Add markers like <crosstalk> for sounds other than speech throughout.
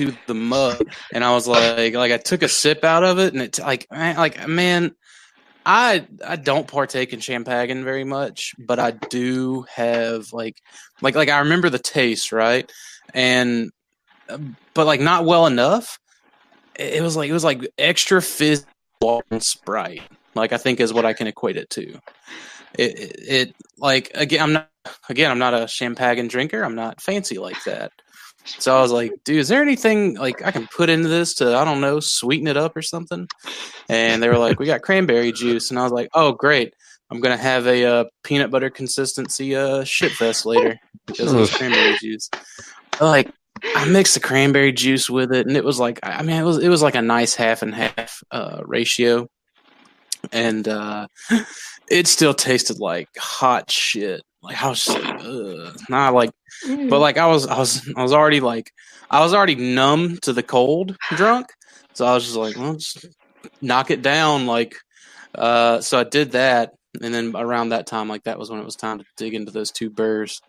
into the mug, and I was like, like I took a sip out of it, and it's like, like man, I I don't partake in champagne very much, but I do have like like like I remember the taste, right? And but like not well enough. It was like it was like extra fizz and Sprite. Like I think is what I can equate it to. It, it, it like again I'm not again I'm not a champagne drinker. I'm not fancy like that. So I was like, dude, is there anything like I can put into this to I don't know sweeten it up or something? And they were like, we got cranberry juice, and I was like, oh great. I'm gonna have a uh, peanut butter consistency uh, shit fest later because of cranberry juice. Like I mixed the cranberry juice with it, and it was like I mean it was it was like a nice half and half uh, ratio, and uh, it still tasted like hot shit. Like I was just like, ugh. not like, but like I was I was I was already like I was already numb to the cold drunk, so I was just like, well, just knock it down. Like, uh, so I did that, and then around that time, like that was when it was time to dig into those two burrs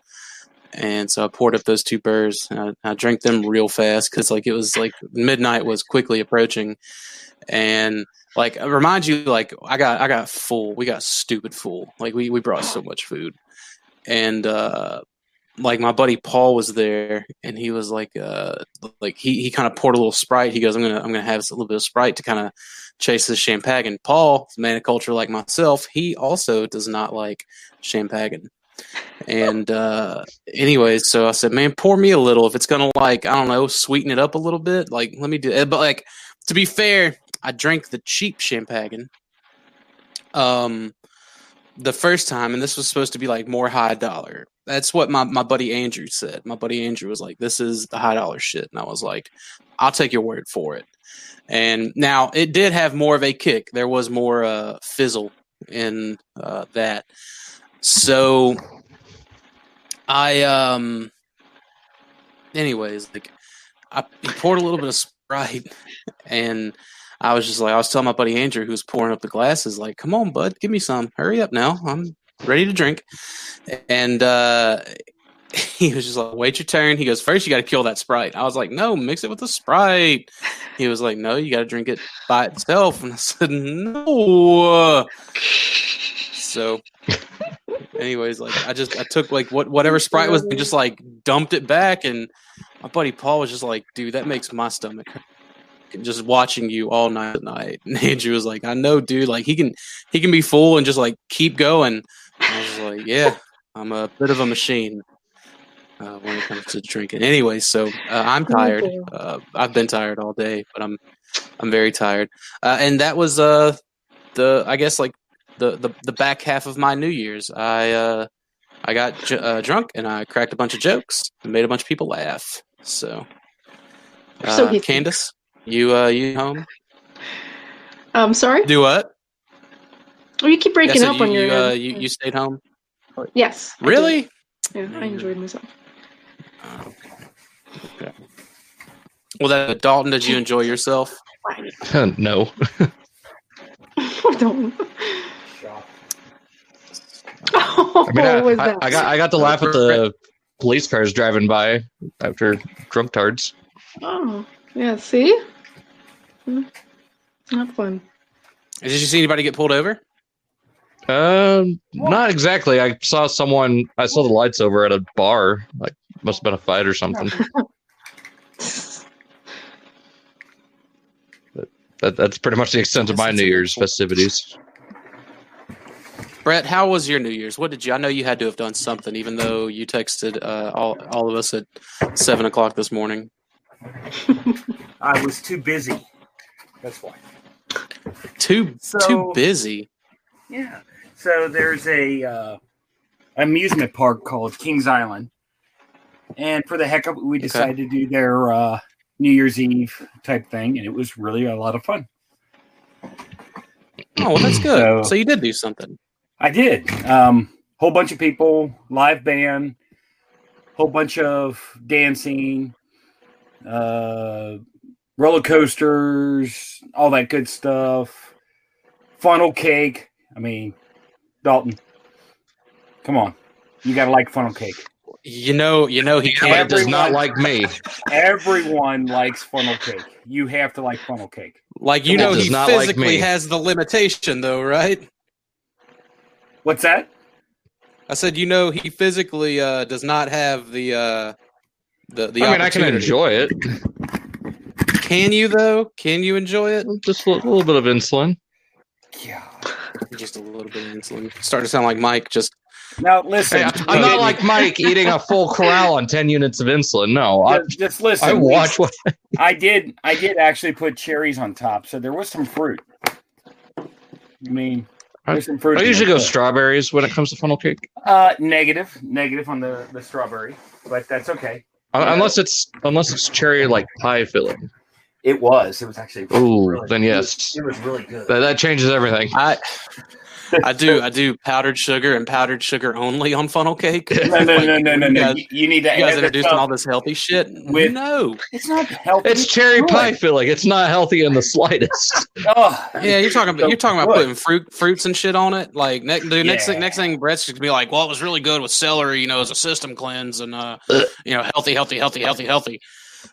and so I poured up those two burrs. I, I drank them real fast because like it was like midnight was quickly approaching, and like remind you like I got I got full. We got stupid full. Like we we brought so much food, and uh like my buddy Paul was there, and he was like uh like he he kind of poured a little sprite. He goes, I'm gonna I'm gonna have a little bit of sprite to kind of chase this champagne. And Paul, man of culture like myself, he also does not like champagne. And uh, anyways, so I said, man, pour me a little. If it's gonna like, I don't know, sweeten it up a little bit, like let me do it. But like to be fair, I drank the cheap champagne. Um, the first time, and this was supposed to be like more high dollar. That's what my, my buddy Andrew said. My buddy Andrew was like, "This is the high dollar shit," and I was like, "I'll take your word for it." And now it did have more of a kick. There was more uh, fizzle in uh, that. So I um anyways, like I poured a little bit of Sprite <laughs> and I was just like I was telling my buddy Andrew who was pouring up the glasses, like, come on, bud, give me some. Hurry up now. I'm ready to drink. And uh <laughs> he was just like, wait your turn. He goes, first you got to kill that Sprite. I was like, no, mix it with the Sprite. He was like, no, you got to drink it by itself. And I said, no. So, anyways, like I just I took like what whatever Sprite was and just like dumped it back. And my buddy Paul was just like, dude, that makes my stomach hurt. Just watching you all night at night. <laughs> And Andrew was like, I know, dude. Like he can he can be full and just like keep going. Yeah, I'm a bit of a machine uh, when it comes to drinking. Anyway, so uh, I'm tired. Uh, I've been tired all day, but I'm I'm very tired. Uh, and that was uh the I guess like the the, the back half of my New Year's. I uh I got j- uh, drunk and I cracked a bunch of jokes and made a bunch of people laugh. So, uh, So hippie. Candace, you uh you home? I'm sorry. Do what? Oh, you keep breaking Yeah, so up you, on your. you, uh, you you stayed home. Yes. I. Really? Yeah, I enjoyed myself. Oh, okay. Well, then, Dalton, did you enjoy yourself? <laughs> no. <laughs> Don't. Oh, I mean, I, <laughs> I. I got I got to laugh at the police cars driving by after drunk tards. Oh, yeah. See, not fun. Did you see anybody get pulled over? Um, not exactly. I saw someone. I saw the lights over at a bar. Like must have been a fight or something. <laughs> That, that's pretty much the extent of my New Year's festivities. Brett, how was your New Year's? What did you? I know you had to have done something, even though you texted uh, all all of us at seven o'clock this morning. <laughs> I was too busy. That's why. Too So- too busy. Yeah. So there's a uh, amusement park called Kings Island, and for the heck of it, we decided to do their uh, New Year's Eve type thing, and it was really a lot of fun. Oh, well, that's good. So- So you did do something. I did. Um, whole bunch of people, live band, whole bunch of dancing, uh, roller coasters, all that good stuff. Funnel cake. I mean, Dalton, come on, you gotta like funnel cake. You know, you know he But can't. does not like me. <laughs> Everyone likes funnel cake. You have to like funnel cake. Like you It know, he not like physically me. has the limitation, though, right? What's that? I said, you know, he physically uh, does not have the uh, the the. I mean, I can opportunity. enjoy it. Can you though? Can you enjoy it? Just a little bit of insulin. Yeah. Just a little bit of insulin. Starting to sound like Mike. Just Now listen. Hey, I'm not like Mike eating a full corral on 10 units of insulin. No, I, just, just listen. I watch what. I did. I did actually put cherries on top, so there was some fruit. I mean, there's some fruit. I in usually go strawberries when it comes to funnel cake, Uh, negative, negative on the the strawberry, but that's okay. Uh, unless it's unless it's cherry like pie filling. It was. It was actually. Ooh, really- then yes, It was really good. that, that changes everything. I. I do. I do powdered sugar and powdered sugar only on funnel cake. <laughs> No, no, no, no, no, You guys, You, you need to you guys add introducing all this healthy shit? With- no. It's not healthy. It's cherry good. pie filling. It's not healthy in the slightest. <laughs> Oh, Yeah, you're talking about So you're talking about good. putting fruit fruits and shit on it. Like next, dude, next Yeah. thing, next thing, Brett's gonna be like, "Well, it was really good with celery, you know, as a system cleanse and uh, you know, healthy, healthy, healthy, healthy, healthy."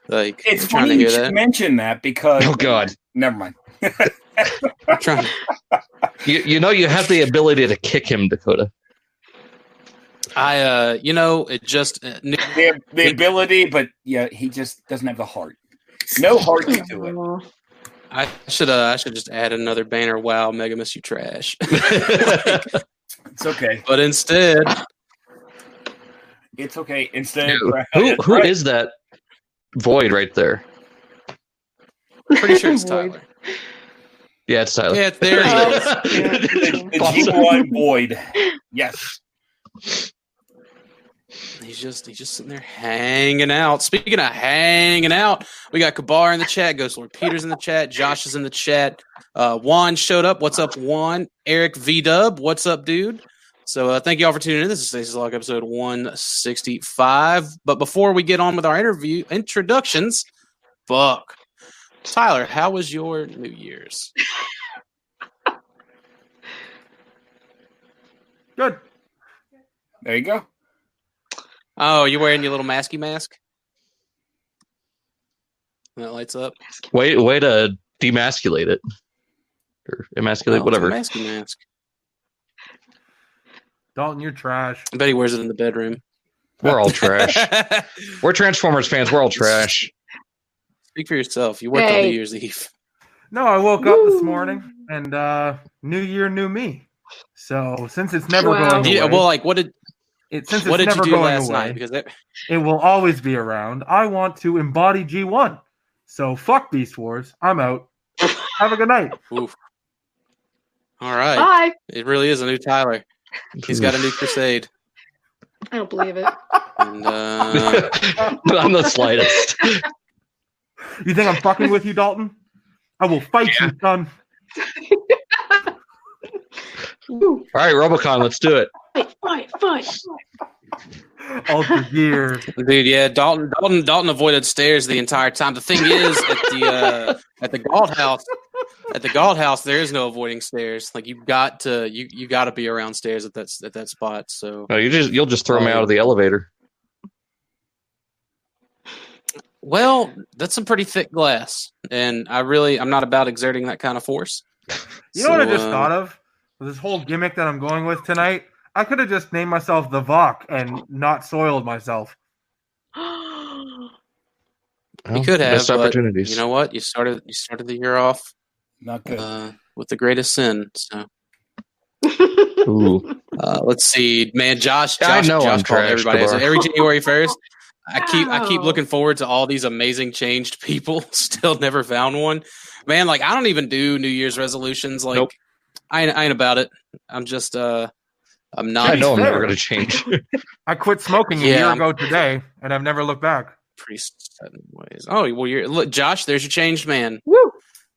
Like, it's funny to you hear should that. mention that because. Oh God, Never mind. <laughs> I'm trying. you, you know you have the ability to kick him, Dakota. I, uh, you know, it just uh, new- The, the ability, but yeah, he just doesn't have the heart. No heart to it. I should, uh, I should just add another banner. Wow, Mega Miss you trash. <laughs> It's okay. but instead, It's okay. Instead, Dude, who who is that void right there? pretty sure it's <laughs> Tyler. Yeah, it's Tyler. Yeah, there he Oh, <laughs> yeah. the, the G1 void? Yes. He's just he's just sitting there hanging out. Speaking of hanging out, we got Kabar in the chat, Ghost Lord Peters in the chat, Josh is in the chat. Uh, Juan showed up. What's up, Juan? Eric V Dub, what's up, dude? So uh, thank you all for tuning in. This is Stasis Lock episode 165. But before we get on with our interview introductions, fuck. Tyler, how was your New Year's? <laughs> Good. There you go. Oh, you're wearing your little masky mask? And that lights up. Wait, way to demasculate it or emasculate, Oh, whatever. Masky mask. Dalton, you're trash. I bet he wears it in the bedroom. We're all trash. <laughs> We're Transformers fans. We're all trash. Speak for yourself. You worked on New Year's Eve. No, I woke up this morning and uh new year, new me. So since it's never Wow. going away, Yeah, well, like, what did it, since what it's did you never do going last away, night? Because that, it will always be around. I want to embody G1. So fuck Beast Wars. I'm out. Have a good night. oof. All right, Bye. it really is a new Tyler. He's got a new crusade, I don't believe it. and uh, <laughs> Not on the slightest. You think I'm fucking with you, Dalton? I will fight you, son. All right, Robocon, let's do it. Fight, fight, fight. Ultra Gear. dude, yeah, Dalton, Dalton, Dalton avoided stairs the entire time. The thing is, at the uh, at the Galt House, at the Galt House, there is no avoiding stairs. Like you've got to you you got to be around stairs at that at that spot. So No, you just you'll just throw me out of the elevator. Well, that's some pretty thick glass, and I really I'm not about exerting that kind of force. You know what I just uh, thought of? This whole gimmick that I'm going with tonight, I could have just named myself the Vok and not soiled myself. You Well, could have, missed but opportunities. You know what? You started you started the year off Not good. uh, with the greatest sin. So <laughs> Ooh. uh, let's see, man. Josh, I know Josh I'm called trash, everybody. So Kabar. every January first, I keep I keep looking forward to all these amazing changed people. <laughs> Still never found one, man. Like I don't even do New Year's resolutions. Like Nope. I, ain't, I ain't about it. I'm just uh, I'm not. I know I'm never going to change. I quit smoking a Yeah, year I'm- ago today, and I've never looked back. pretty set in ways. Oh well, you're look, Josh. There's your changed man. Woo.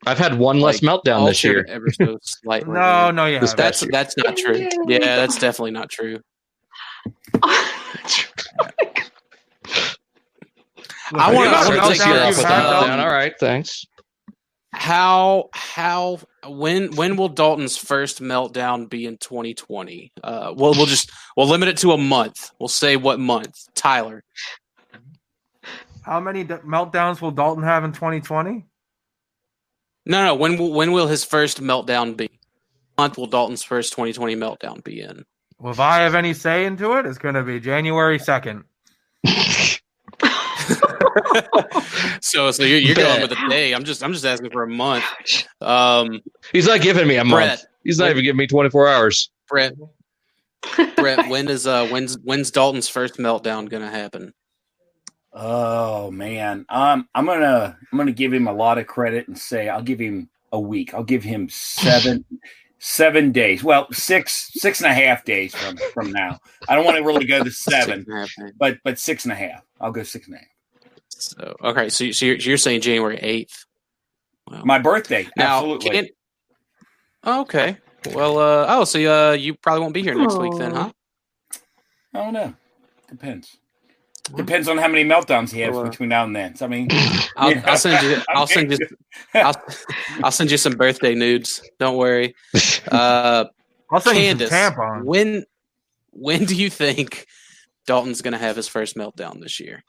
I've had one less meltdown this year. ever so slightly. No, no, yeah. This haven't. that's that's not true. Yeah, that's definitely not true. I wanna- the I amount wanna of take meltdowns your you've office had, out. Dalton, Meltdown. All right, thanks. how how when when will Dalton's first meltdown be in 2020? Uh, well, we'll just we'll limit it to a month. We'll say what month. Tyler, How many d- meltdowns will Dalton have in 2020? No, no. When will when will his first meltdown be? Month will Dalton's first 2020 meltdown be in? Well, if I have any say into it, it's going to be January 2nd. <laughs> so so you're, you're going with a day. I'm just I'm just asking for a month. Um, He's not giving me a month. He's not even giving me 24 hours. Brett, Brett, when is uh when's when's Dalton's first meltdown gonna happen? Oh man, um, I'm gonna I'm gonna give him a lot of credit and say I'll give him a week. I'll give him seven <laughs> seven days. Well, six six and a half days from from now. I don't want to really go to <laughs> seven, but but six and a half. I'll go six and a half. So okay, so, you- so you're, you're saying January eighth. Wow. My birthday, Now, absolutely. can- okay. Well, uh, oh, so uh, you probably won't be here next week then, huh? I don't know. Depends. Depends on how many meltdowns he has Well, between now and then. So I mean, <laughs> I'll, Yeah. I'll send you. <laughs> I'll send you. I'll, I'll send you some birthday nudes. Don't worry. <laughs> Uh, I'll send you some tampons. when when do you think Dalton's going to have his first meltdown this year?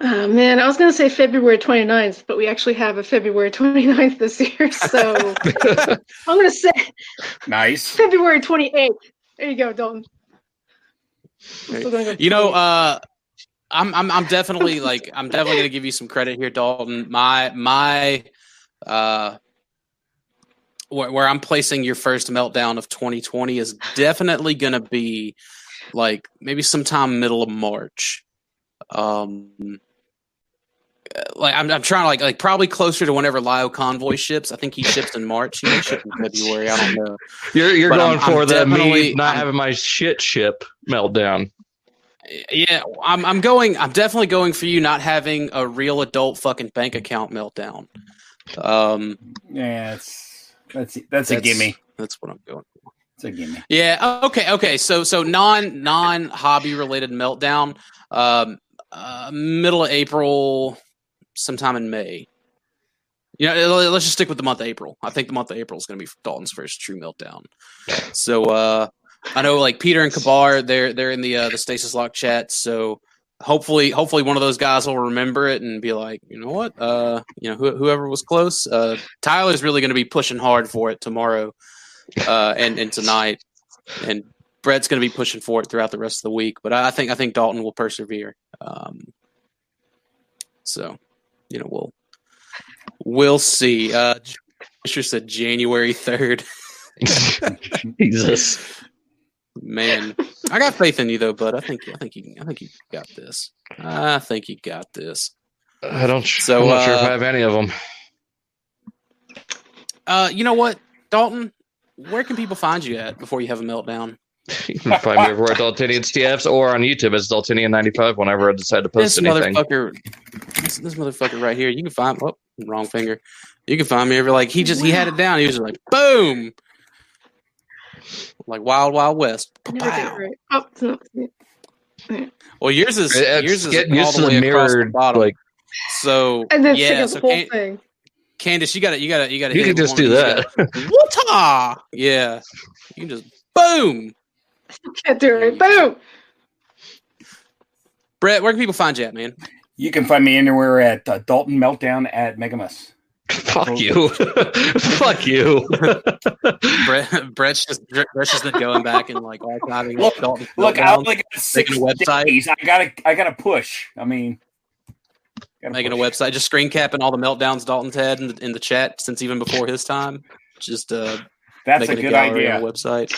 Oh, man, I was going to say February 29th, but we actually have a February 29th this year. So I'm going to say nice. February 28th. There you go, Dalton. I'm still gonna go You know, uh, I'm I'm I'm definitely like I'm definitely going to give you some credit here, Dalton. My my uh, where, where I'm placing your first meltdown of 2020 is definitely going to be like maybe sometime middle of March. Um, like I'm, I'm trying to like like probably closer to whenever Lio Convoy ships. I think he ships in March. He may ship in February. I don't know. You're you're But going I'm- I'm for the me not I'm- having my shit ship meltdown. Yeah, I'm I'm going. I'm definitely going for you not having a real adult fucking bank account meltdown. Um, Yeah, it's that's that's a That's- gimme. that's what I'm going. for. It's a gimme. Yeah. Okay. Okay. So so non non hobby related meltdown. Um, uh, middle of April, sometime in May. You know, let's just stick with the month of April. I think the month of April is going to be Dalton's first true meltdown. <laughs> So uh, I know like Peter and Kabar, they're they're in the uh, the stasis lock chat. So hopefully, hopefully one of those guys will remember it and be like, you know what, uh, you know, wh- whoever was close. Uh, Tyler's really going to be pushing hard for it tomorrow uh, and and tonight, and Brett's going to be pushing for it throughout the rest of the week. But I I think I think Dalton will persevere. Um, so, you know, we'll we'll see. Uh, Fisher said January third. <laughs> Jesus. Man, I got faith in you though, bud. I think I think you I think you got this. I think you got this. I don't. So, I'm not sure if uh, I have any of them. Uh, you know what, Dalton? Where can people find you at before you have a meltdown? You can find me everywhere at Daltinian TFs or on YouTube as Daltinian95 whenever I decide to post This anything. motherfucker, this, this motherfucker right here. You can find. Oh, wrong finger. You can find me every like he just he had it down. He was like boom, like Wild Wild West. I never get it Pow. right. Oh, it's not. Well, yours is It's yours is getting all used the to way the across the mirrored, bottom. like so And then yeah. yeah, So the whole Can- thing. Candace, you got it. you got it. you got to. you can just do that. Wata! <laughs> Yeah, you can just boom. <laughs> Can't do it. Boom. Brett, where can people find you at, man? You can find me anywhere at uh, Dalton Meltdown at Megamus. Fuck you. <laughs> Fuck you. <laughs> Brett, Brett's just Brett's just been going back and like archiving Look, Dalton Look, I meltdowns, only got six Making a website. days. I gotta, I gotta push. I mean, gotta making a website, just screen capping all the meltdowns Dalton's had in the, in the chat since even before his time. Just uh, That's a making a, good gallery idea. on a website.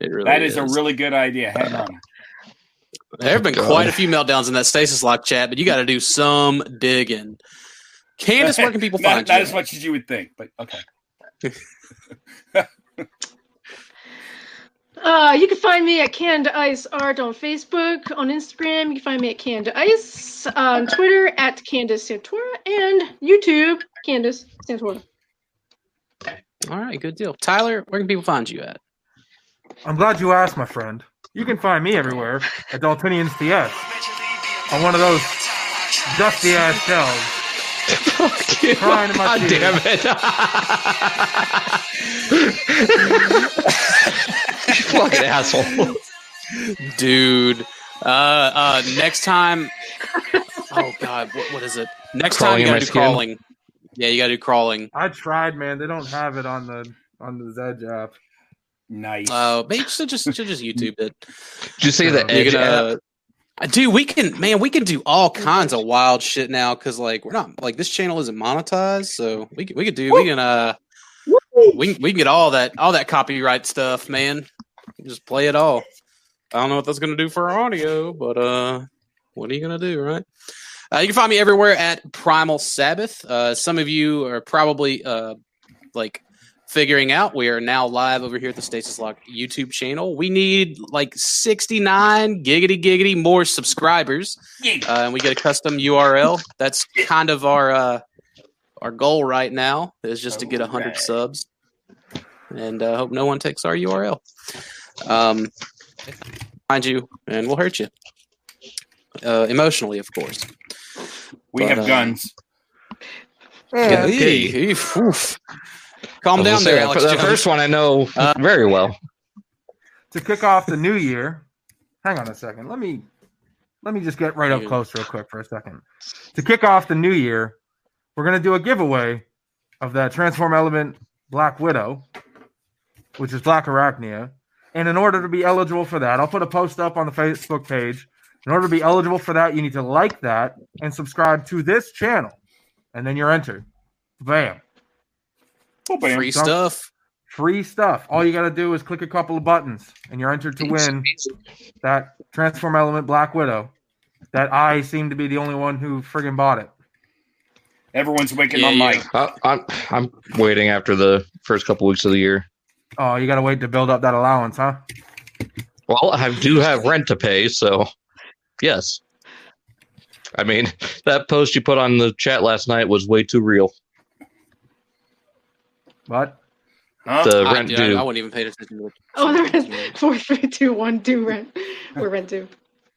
It really That is a really good idea. Hang on. <sighs> There have been God. quite a few meltdowns in that stasis lock chat, but you got to do some digging. Candace, where can people <laughs> not, find not you? Not as much as you would think, but okay. <laughs> Uh, you can find me at Canned Ice Art on Facebook, on Instagram. You can find me at Canned Ice on Twitter at Candace Santora and YouTube Candace Santora. All right, good deal. Tyler, where can people find you at? I'm glad you asked, my friend. You can find me everywhere at Daltonians TS on one of those dusty ass shelves Fuck you. Crying in my God tears. damn it. <laughs> you fucking asshole. dude. Uh, uh, next time. Oh God, what, what is it? Next Crawling time you in gotta do skin? crawling. Yeah, you gotta do crawling. I tried, man. They don't have it on the on the Zedge app. Nice. Uh, but you should just should just YouTube it. Did you see the You Edge You app? can, uh, dude, we can, man, we can do all kinds of wild shit now because like we're not like this channel isn't monetized, so we can, we could do we can uh we can, we can get all that all that copyright stuff, man. Just play it all. I don't know what that's gonna do for our audio, but uh, what are you gonna do, right? Uh, you can find me everywhere at Primal Sabbath. Uh, some of you are probably uh, like figuring out we are now live over here at the Stasis Lock YouTube channel. We need like 69 giggity giggity more subscribers, uh, and we get a custom URL. That's kind of our uh, our goal right now is just to get 100 Alright. subs, and uh, hope no one takes our URL. Um, find you, and we'll hurt you uh, emotionally, of course. we but, have uh, guns. Yeah, Hey, hey, oof. Calm down there, Alex. The Jones. first one I know Uh, very well. To kick off the new year, hang on a second. Let me let me just get right up close real quick for a second. To kick off the new year, we're gonna do a giveaway of that Transform Element Black Widow, which is Black Arachnia. And in order to be eligible for that, I'll put a post up on the Facebook page. In order to be eligible for that, you need to like that and subscribe to this channel, and then you're entered. Bam. Oh, bam. free Some- stuff. Free stuff. All you got to do is click a couple of buttons, and you're entered to win that Transform Element Black Widow. That I seem to be the only one who friggin' bought it. Everyone's waking Yeah, on yeah. mic. Uh, I'm I'm waiting after the first couple weeks of the year. Oh, you got to wait to build up that allowance, huh? Well, I do have rent to pay, so yes. I mean, <laughs> that post you put on the chat last night was way too real. But Huh? The I, rent I, due. I wouldn't even pay attention to it. Oh, there is <laughs> four, three, two, one, do rent. We're rent due.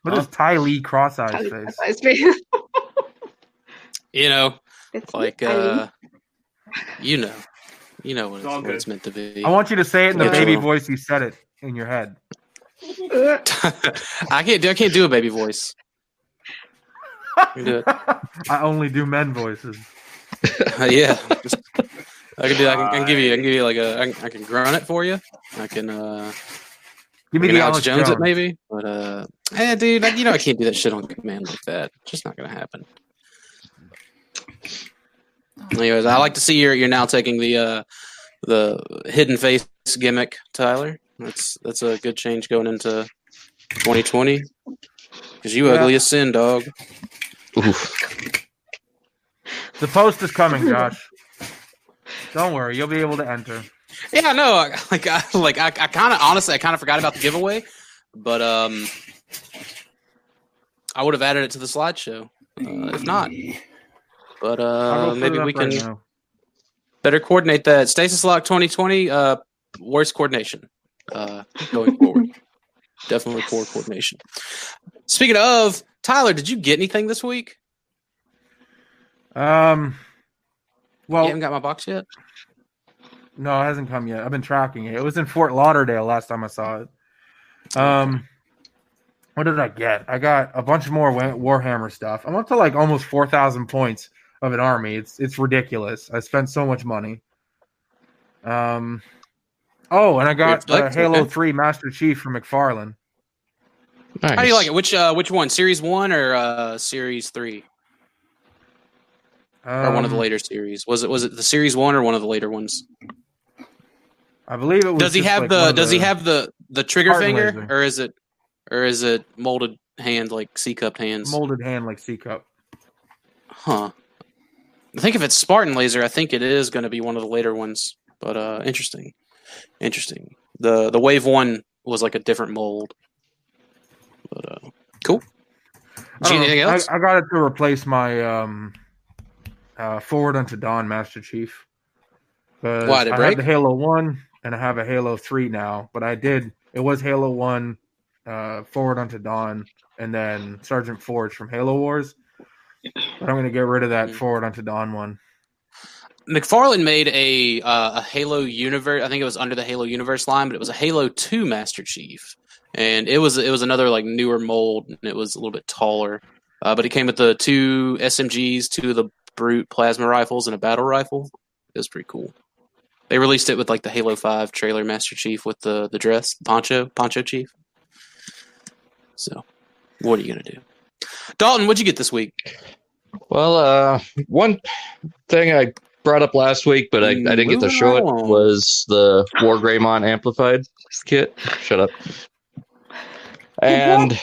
what is Ty Lee cross-eyed face? Size <laughs> face. You know, It's like uh, you know, you know what It's it's, what it's meant to be. I want you to say it in the Yeah. baby voice you said it in your head. <laughs> I can't do. I can't do a baby voice. You do it. I only do men voices. Uh, yeah, just- I can do. I can, I can give you. I can give you like a. I can, I can grunt it for you. I can. uh Give I me the Alex Alex Jones, Jones. it maybe, but uh, eh, dude, I, you know I can't do that shit on command like that. It's just not gonna happen. Anyways, I like to see you're you're now taking the uh the hidden face gimmick, Tyler. That's that's a good change going into 2020. Because you Yeah. ugly as sin, dog. Oof. The post is coming, Josh. Don't worry, you'll be able to enter. Yeah, no, I- like I like I, I kind of honestly I kind of forgot about the giveaway, but um, I would have added it to the slideshow. Uh, if not, but uh, maybe it up we can right now. better coordinate that. Stasis Lock 2020, uh, worst coordination uh, going forward. <laughs> Definitely poor coordination. Speaking of Tyler, did you get anything this week? Um. You Well, haven't got my box yet. No, it hasn't come yet. I've been tracking it. It was in Fort Lauderdale last time I saw it. Um, what did I get? I got a bunch more Warhammer stuff. I'm up to like almost four thousand points of an army. It's it's ridiculous. I spent so much money. Um, oh, and I got Weird uh, Halo okay. Three Master Chief from McFarlane. Nice. How do you like it? Which uh, which one? Series one or uh, series three? Or one of the Um, later series. Was it was it the series one or one of the later ones? I believe it was. Does he have like, the of does he have the the trigger finger laser. or is it or is it molded hand like C cupped hands? molded hand like C cup? Huh. I think if it's Spartan laser, I think it is going to be one of the later ones. But uh interesting. Interesting. The the wave one was like a different mold. But uh cool. I Did you don't know. anything else? I, I got it to replace my um, uh, forward unto Dawn Master Chief. Why, did I break? have the Halo One and I have a Halo Three now, but I did. It was Halo One, uh, forward unto Dawn, and then Sergeant Forge from Halo Wars. But I'm gonna get rid of that Mm. forward unto Dawn one. McFarlane made a uh, a Halo universe. I think it was under the Halo universe line, but it was a Halo Two Master Chief, and it was it was another like newer mold, and it was a little bit taller. Uh, but it came with the two SMGs, two of the brute plasma rifles, and a battle rifle. It was pretty cool. They released it with like the Halo Five trailer Master Chief with the the dress, poncho, poncho chief. So, what are you gonna do, Dalton? What'd you get this week? Well, uh, one thing I brought up last week, but I, I didn't get to show it, was the War Greymon Amplified kit. Shut up. And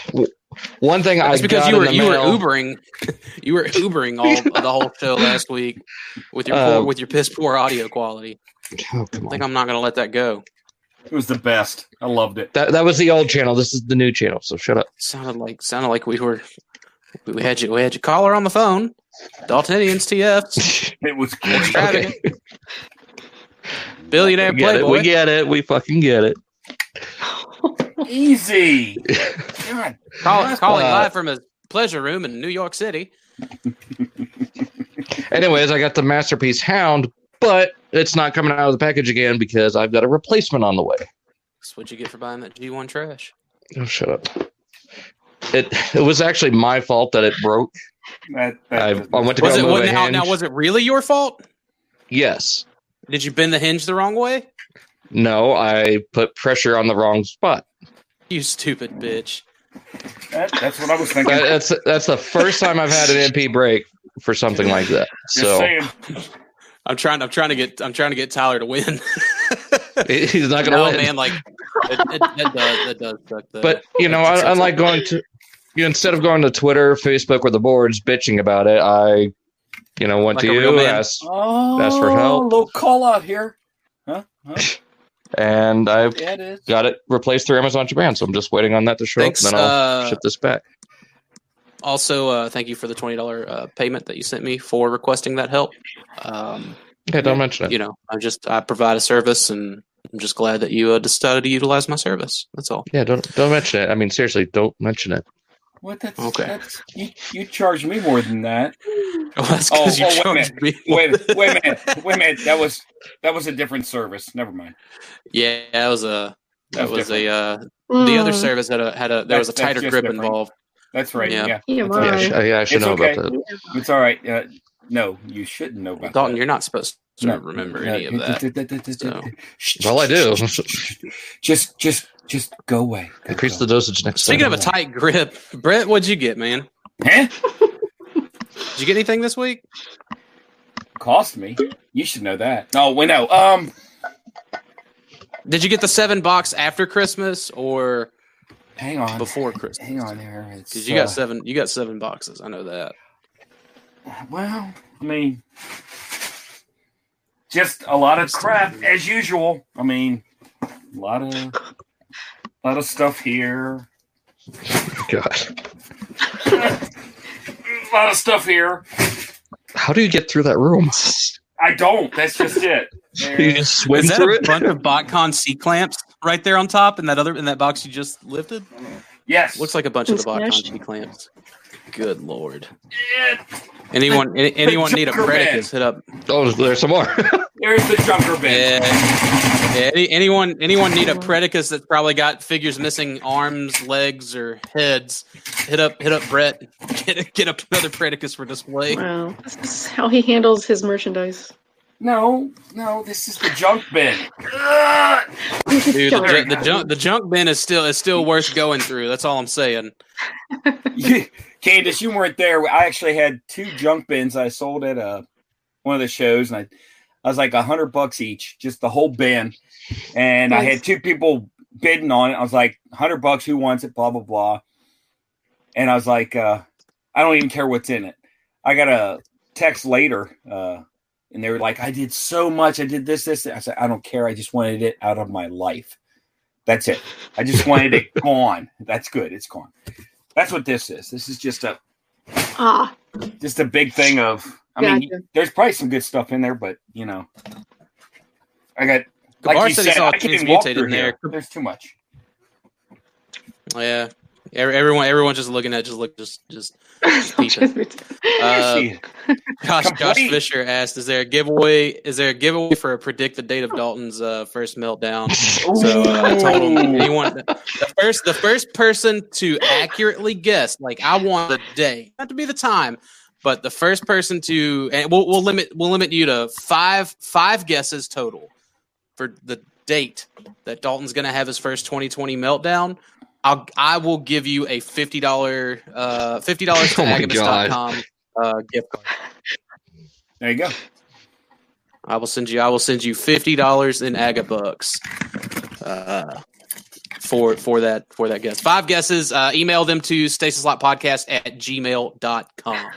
one thing I That's because got you were in the you were Ubering, you were Ubering all <laughs> the whole show last week with your poor, Uh, with your piss poor audio quality. Oh, I come think on. I'm not gonna let that go. It was the best. I loved it. That that was the old channel. This is the new channel. So shut up. Sounded like sounded like we were we had you we had your caller on the phone. Daltonians TFs, <laughs> It was great. extravagant, billionaire We get it. We get it. We fucking get it. Easy. <laughs> God. Call, calling Uh, live from his pleasure room in New York City. <laughs> Anyways, I got the masterpiece Hound, but it's not coming out of the package again because I've got a replacement on the way. That's what you get for buying that G1 trash. Oh, shut up. It it was actually my fault that it broke. That, that, I, I went to Was go it move what, a now? hinge. Now was it really your fault? Yes. Did you bend the hinge the wrong way? No, I put pressure on the wrong spot. You stupid bitch. that- that's what I was thinking. That, that's that's the first time I've had an MP break for something like that. Just So saying. I'm trying. I'm trying to get. I'm trying to get Tyler to win. <laughs> he's not gonna no, win. man. Like it, it, it does. It does suck. Though. But you know, I, unlike going to you know, instead of going to Twitter, Facebook, or the boards bitching about it, I you know went Like to you, man. asked, Oh, Ask for help. A little call out here. Huh? Huh? <laughs> and I Yeah, it got it replaced through Amazon Japan. So I'm just waiting on that to show Thanks. up, and then I'll Uh, ship this back. also, uh, thank you for the twenty dollar uh, payment that you sent me for requesting that help. Um, Yeah, don't mention it. you know, I just I provide a service, and I'm just glad that you uh, decided to utilize my service. That's all. Yeah, don't don't mention it. I mean, seriously, don't mention it. What? That's Okay. That's, you, you charge me more than that. <laughs> Oh, that's Oh, because you oh, wait a charged me. Wait, wait a minute. <laughs> Wait a minute. That was that was a different service. Never mind. Yeah, that was a that That's was a uh, Mm. the other service had a had a there was a That's- that's tighter grip different. involved. That's right. Yeah. Yeah, Yeah, That's mine. Yeah, I, yeah, I should It's know okay. about that. it's all right. Uh, no, you shouldn't know about Dalton, that. you're not supposed to No, remember no, any of that. <laughs> so. Well, I do. Just, just, just go away. Go, Increase go. the dosage next time. Speaking time. of a tight grip, Brett, what'd you get, man? Huh? Did you get anything this week? Cost me. You should know that. Oh, we know. Um, Did you get the seven box after Christmas or hang on. before Christmas? Hang on here. It's, Because you got uh, seven, you got seven boxes. I know that. Well, I mean, just a lot of crap as usual. I mean, a lot of, a lot of stuff here. God, A <laughs> lot of stuff here. how do you get through that room? I don't. That's just it. <laughs> You just swim Is that through a it. bunch of BotCon C clamps right there on top in that other in that box you just lifted? Yes. Looks like a bunch of the It's BotCon. C clamps. Good lord. Yeah, Anyone any, anyone need a Joker bed. Hit up. Oh, there's some more. <laughs> there's the junker bed. Yeah. Yeah any, anyone anyone need a predicus that's probably got figures missing arms, legs, or heads? Hit up hit up Brett. <laughs> Get get up another predicus for display. Wow, this is how he handles his merchandise. No, no, this is the junk bin. Dude, the, Junk. ju- the <laughs> junk the junk bin is still is still worth going through. That's all I'm saying. You- <laughs> Candace, you weren't there. I actually had two junk bins I sold at uh, one of the shows, and I, I was like a hundred bucks each, just the whole bin. And I had two people bidding on it. I was like, hundred bucks, who wants it? Blah blah blah. And I was like, uh, I don't even care what's in it. I got a text later, uh, and they were like, I did so much. I did this, this. I said, I don't care. I just wanted it out of my life. That's it. I just wanted it <laughs> gone. That's good. It's gone. That's what this is. This is just a Ah, just a big thing of. I mean, there's probably some good stuff in there, but you know, I got like Kabar you said he saw I can't even walk transmutated through in there. here. There's too much. Yeah. Every- Everyone, everyone's just looking at, just look, just, just. <laughs> peeping. Uh, Josh, Josh Fisher asked, "Is there a giveaway? Is there a giveaway for a predict the date of Dalton's uh, first meltdown?" <laughs> So uh, I told him anyone the first the first person to accurately guess, like I want the day, not to be the time, but the first person to and we'll, we'll limit we'll limit you to five five guesses total for the date that Dalton's going to have his first 2020 meltdown. I'll I will give you a fifty dollar uh fifty dollars <laughs> to Oh my Agabus.com uh, gift card. there you go. I will send you. I will send you fifty dollars in Agabucks uh, for for that for that guess. Five guesses. Uh, email them to stasislockpodcast at gmail.com.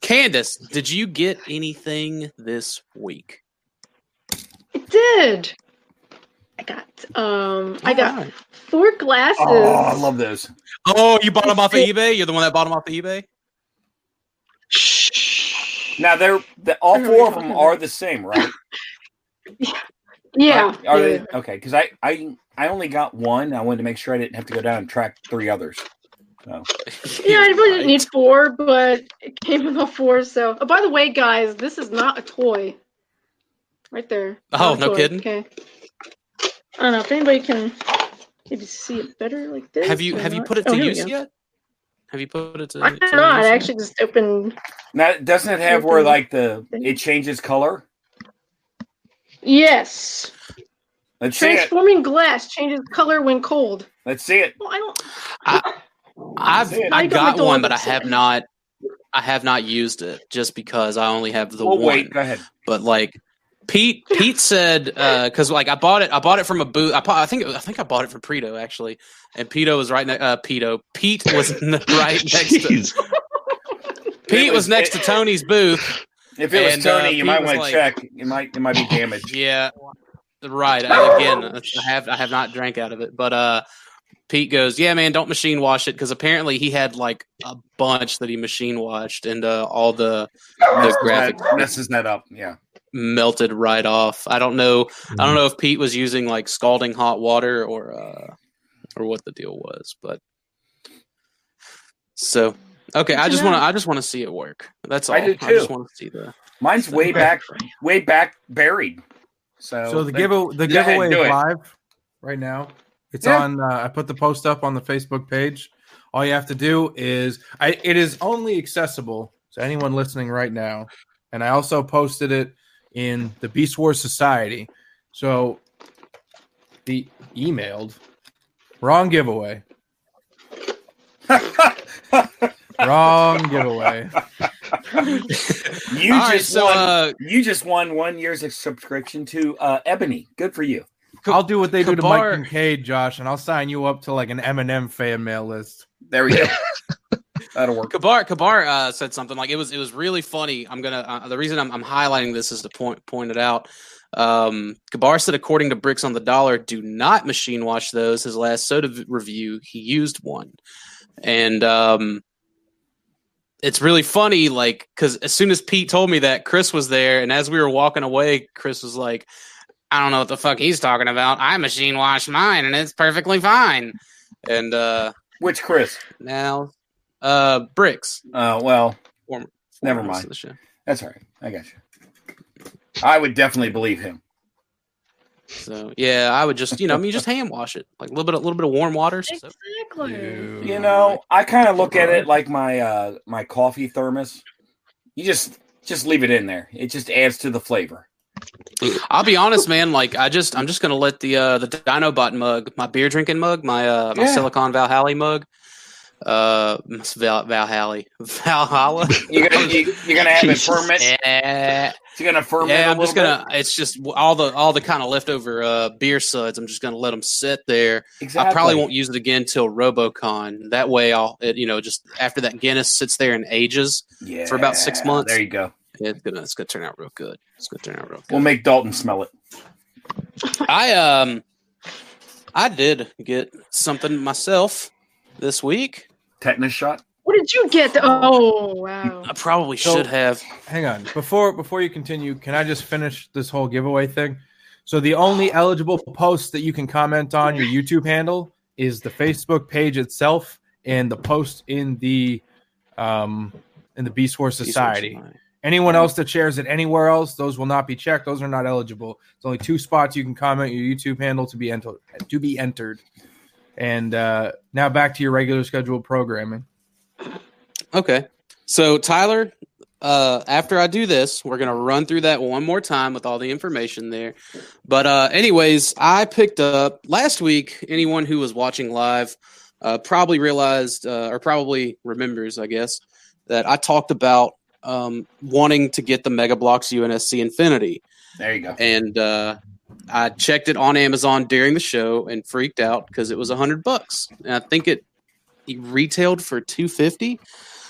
Candace, did you get anything this week? It did. I got um I got Alright. four glasses. Oh, I love those. Oh, you bought them off of eBay. You're the one that bought them off of eBay. Now they're the, all four of them are the same, right? <laughs> yeah. Are, are yeah. they okay? Because I, I I only got one. I wanted to make sure I didn't have to go down and track three others. So <laughs> Yeah, I really didn't need four, but it came with all four. So, oh, by the way, guys, this is not a toy. Right there. Oh, no toy, kidding? Okay. I don't know if anybody can maybe see it better like this. Have you or have you put it Oh, to here we use yet? Have you put it to? I to have not. use I yet? actually just opened. now doesn't it have where like the it changes color? Yes. Let's see it. Transforming glass changes color when cold. Let's see it. Well, I don't. I, I've See it. I I got got one, but I upset. have not. I have not used it just because I only have the Oh one. wait, go ahead. But like Pete, Pete said because like I bought it. I bought it from a booth. I, bought, I think I think I bought it from Preto actually, and Pito was right next. Uh, Pito Pete was <laughs> right <laughs> next. to Pete was was- next to Tony's booth. If it was And, uh, Tony, you Pete might want to like- check. It might it might be damaged. Yeah, right. I, again, I have I have not drank out of it, but uh, Pete goes, "Yeah, man, don't machine wash it," because apparently he had like a bunch that he machine washed, and uh, all the Messes graphic- messes that up. Yeah. Melted right off. I don't know. I don't know if Pete was using like scalding hot water or uh, or what the deal was, but so okay. I just want to. I just want to see it work. That's all. I do I just too. want to see the. Mine's way back, way back buried. So, So the that- give the Go giveaway is live right now. It's Yeah. on. Uh, I put the post up on the Facebook page. All you have to do is I. It is only accessible to anyone listening right now, and I also posted it in the Beast Wars Society. So the emailed wrong giveaway. <laughs> Wrong giveaway. you All right, just so won. uh, you just won one year's subscription to uh, Ebony. Good for you. I'll do what they do to Mike Kabar- Kincaid, Josh, and I'll sign you up to like an Eminem fan mail list. There we go. <laughs> That'll work. Kabar Kabar uh, said something like it was it was really funny. I'm gonna uh, the reason I'm, I'm highlighting this is to point point it out. Um, Kabar said, according to Bricks on the Dollar, do not machine wash those. His last soda v- review, he used one, and um, it's really funny. Like because as soon as Pete told me that, Chris was there, and as we were walking away, Chris was like, "I don't know what the fuck he's talking about. I machine wash mine, and it's perfectly fine." And uh, Which Chris? now, uh, Bricks. Uh, well, Former, Never former host mind. the show. that's all right. I got you. I would definitely believe him. So yeah, I would just you know I mean just hand wash it like a little bit a little bit of warm water. So, Exactly. You know, I kind of look at it like my uh, my coffee thermos. You just just leave it in there. It just adds to the flavor. I'll be honest, man. Like I just I'm just gonna let the uh the Dinobot mug, my beer drinking mug, my uh my Yeah. Silicon Valhalla mug, uh Val Valhalla <laughs> Valhalla. You're gonna you, you're gonna have it Jesus. ferment. yeah, It's gonna ferment. yeah. I'm just gonna. It's just all the all the kind of leftover uh beer suds. I'm just gonna let them sit there. Exactly. I probably won't use it again till RoboCon. That way, I'll it, you know just after that Guinness sits there and ages, Yeah, for about six months. There you go. it's gonna it's gonna turn out real good. It's gonna turn out real good. We'll make Dalton smell it. I um I did get something myself this week. Tetanus shot. What did you get? Oh wow. I probably So- should have. Hang on. Before before you continue, can I just finish this whole giveaway thing? So the only eligible post that you can comment on your YouTube handle is the Facebook page itself and the post in the um in the Beast Wars Beast Wars Society. Society. Anyone else that shares it anywhere else, those will not be checked. Those are not eligible. It's only two spots you can comment your YouTube handle to be entered. To be entered. And uh, now back to your regular scheduled programming. Okay. So Tyler, uh, after I do this, we're gonna run through that one more time with all the information there. But uh, anyways, I picked up last week. Anyone who was watching live uh, probably realized uh, or probably remembers, I guess, that I talked about um, wanting to get the Mega Bloks UNSC Infinity. There you go. and uh, I checked it on Amazon during the show and freaked out because it was a hundred bucks, and I think it, it retailed for two fifty.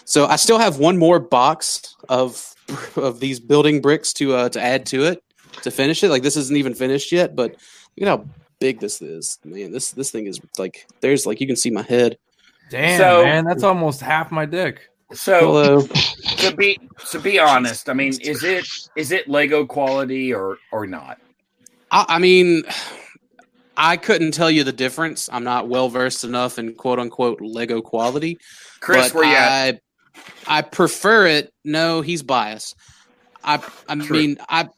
So I still have one more box of of these building bricks to uh, to add to it to finish it. Like this isn't even finished yet, but look at how big this is. Man, this this thing is like there's like you can see my head. Damn, So- man, that's almost half my dick. So Hello. to be to be honest, I mean, is it is it Lego quality or or not? I, I mean, I couldn't tell you the difference. I'm not well versed enough in quote unquote Lego quality. Chris, but where you at? I, I prefer it. No, he's biased. I I True. mean I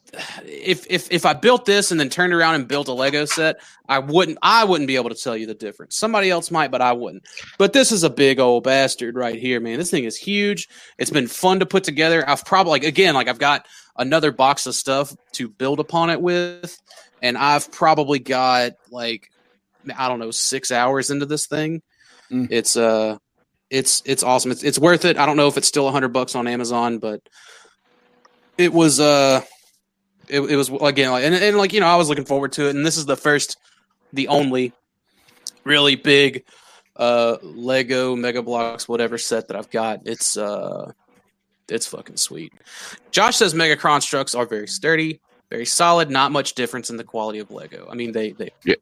if if if I built this and then turned around and built a Lego set, I wouldn't I wouldn't be able to tell you the difference. Somebody else might, but I wouldn't. But this is a big old bastard right here, man. This thing is huge. It's been fun to put together. I've probably like again like I've got another box of stuff to build upon it with, and I've probably got like I don't know six hours into this thing. Mm. It's uh it's it's awesome. It's it's worth it. I don't know if it's still a hundred bucks on Amazon, but it was uh it, it was again like and, and like you know I was looking forward to it, and this is the first, the only really big uh Lego Mega Bloks whatever set that I've got. It's uh it's fucking sweet. Josh says Mega Construx are very sturdy, very solid, not much difference in the quality of Lego. I mean they they Yeah,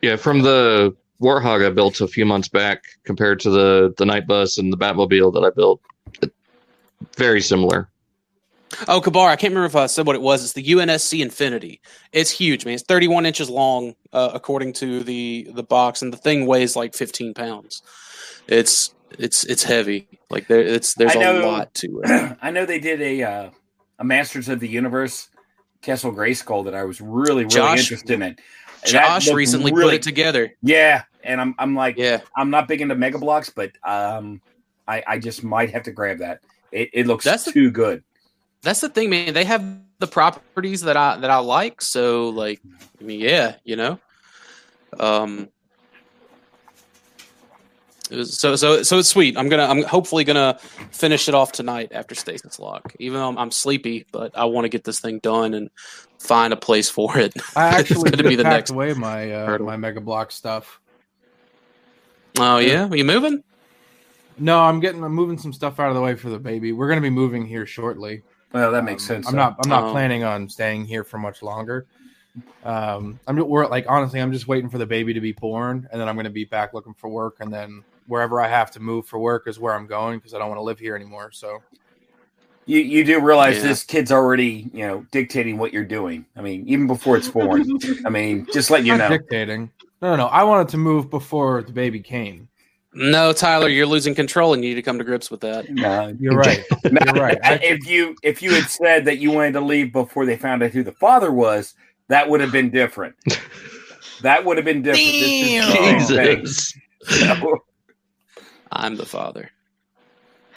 yeah. from the Warthog I built a few months back compared to the the Night Bus and the Batmobile that I built, very similar. Oh, Kabar, I can't remember if I said what it was. It's the UNSC Infinity. It's huge, man. It's 31 inches long, uh, according to the the box, and the thing weighs like 15 pounds. It's it's it's heavy. Like there, it's there's I a know- lot to it. <clears throat> I know they did a uh, a Masters of the Universe Castle Grayskull that I was really really Josh- interested in. Josh recently put it together. Yeah, and I'm I'm like Yeah, I'm not big into Mega Bloks, but um, I I just might have to grab that. It, it looks That's the- too good. that's the thing, man. They have the properties that I that I like. So, like, I mean, yeah, you know. Um. It was- So so so it's sweet. I'm gonna I'm hopefully gonna finish it off tonight after Stasis Lock. Even though I'm, I'm sleepy, but I want to get this thing done and find a place for it. <laughs> I It's actually gonna be the next away my uh, hurdle. my Mega Block stuff. Oh yeah, are you moving? No, I'm getting I'm moving some stuff out of the way for the baby. We're gonna be moving here shortly. Well, that makes Um, sense. I'm though. not. I'm not Oh. planning on staying here for much longer. Um, I'm. We're like honestly, I'm just waiting for the baby to be born, and then I'm going to be back looking for work, and then wherever I have to move for work is where I'm going because I don't want to live here anymore. So You you do realize Yeah. this kid's already you know dictating what you're doing. I mean, even before it's born. <laughs> I mean, just let you not know. dictating. No, no, no. I wanted to move before the baby came. No, Tyler, you're losing control, and you need to come to grips with that. No, You're right. <laughs> You're right. If you if you had said that you wanted to leave before they found out who the father was, that would have been different. <laughs> That would have been different. This is- Jesus. So, I'm the father.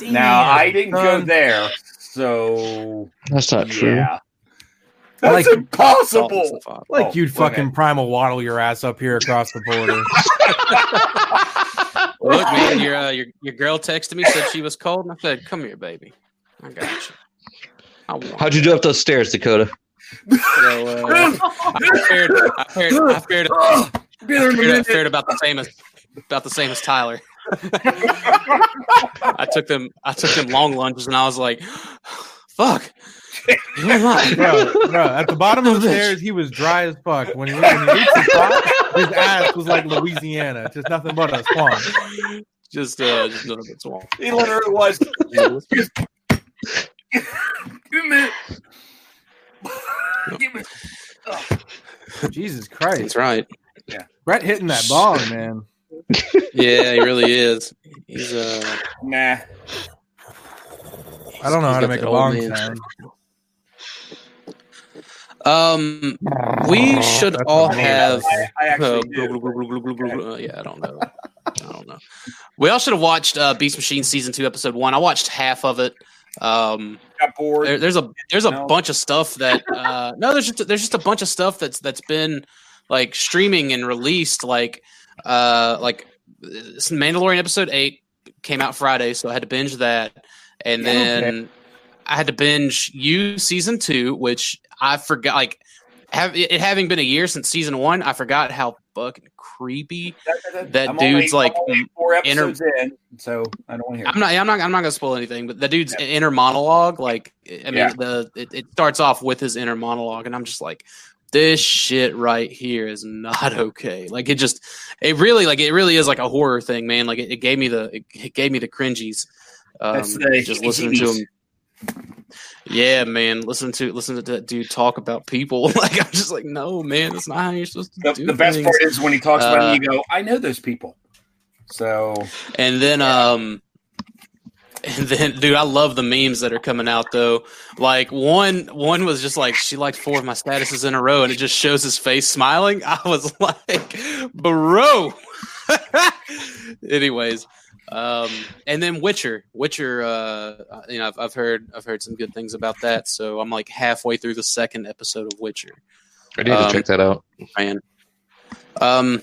now I didn't go there, so That's not true. yeah, that's like- impossible. Like Oh, you'd okay. fucking primal waddle your ass up here across the border. <laughs> Look, man, your uh, your your girl texted me said she was cold, and I said, "Come here, baby. I got you." I How'd you do up those stairs, Dakota? So, uh, <laughs> I fared, I fared, I fared, be there in fared, I minute. fared about the same as about the same as Tyler. <laughs> I took them I took them long lunges, and I was like, "Fuck." Who am I? bro, bro, at the bottom <laughs> of the stairs, he was dry as fuck. When he, when he reached the top, his ass was like Louisiana, just nothing but a swamp. Just uh, just none of it's wrong. He literally was. <laughs> Give me. Give me. Jesus Christ, That's right. Yeah, Brett hitting that ball, man. Yeah, he really is. He's uh. Nah. I don't know he's how to make a long man sound. Um, we should That's all have. I, I Uh, uh, yeah, I don't know. I don't know. We all should have watched uh, Beast Machine season two, episode one. I watched half of it. Um, Got bored. there, there's a there's a No. bunch of stuff that uh, no, there's just there's just a bunch of stuff that's that's been like streaming and released. Like uh, like Mandalorian episode eight came out Friday, so I had to binge that, and Yeah, then I had to binge you season two, which I forgot. Like have it having been a year since season one, I forgot how fucking creepy. that I'm dude's, only- like, four inter- episodes in, so I don't want to hear. I'm not. I'm not. I'm not gonna spoil anything. But the dude's inner monologue, like, I mean, Yeah. the it, it starts off with his inner monologue, and I'm just like, this shit right here is not <laughs> okay. Like, it just, it really, like, it really is like a horror thing, man. Like, it, it gave me the, it, gave me the cringies. Um, the just listening to him. Yeah, man. Listen to listen to that dude talk about people. <laughs> like, I'm just like, no, man, that's not how you're supposed to The, do the best things. part is when he talks Uh, about it, you go, "I know those people." So And then um <laughs> and then dude, I love the memes that are coming out though. Like one one was just like she liked four of my statuses in a row and it just shows his face smiling. <laughs> I was like, bro. <laughs> Anyways, um and then Witcher. Witcher uh you know, I've, I've heard I've heard some good things about that. So I'm like halfway through the second episode of Witcher. I need to Um, check that out. Man. Um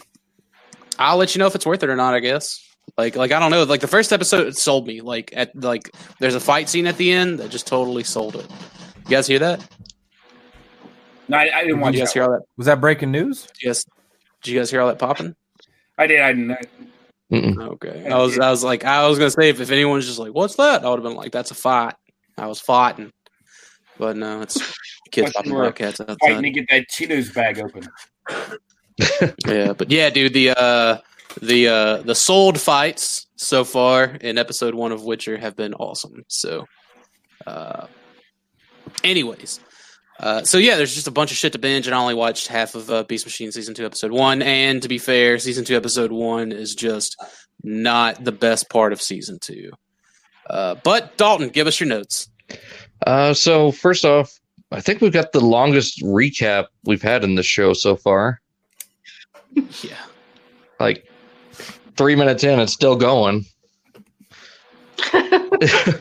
I'll let you know if it's worth it or not, I guess. Like like I don't know. Like the first episode sold me. Like at like there's a fight scene at the end that just totally sold it. You guys hear that? no, I, I didn't watch Did you guys that. hear all that? Was that breaking news? Yes. you did you guys hear all that popping? I did. I didn't. Mm-mm. Okay. I was I was like I was gonna say if, if anyone's just like, What's that? I would have been like, That's a fight. I was fighting. But no, it's kids Thought popping you were rockets Fighting outside. to get that Cheetos bag open. yeah, but yeah, dude, the uh the uh the sold fights so far in episode one of Witcher have been awesome. So uh anyways. Uh, so yeah, there's just a bunch of shit to binge, and I only watched half of uh, Beast Machine season two, episode one. And to be fair, season two, episode one is just not the best part of season two. Uh, but Dalton, give us your notes. Uh, so first off, I think we've got the longest recap we've had in this show so far. Yeah, Like three minutes in, it's still going. <laughs> and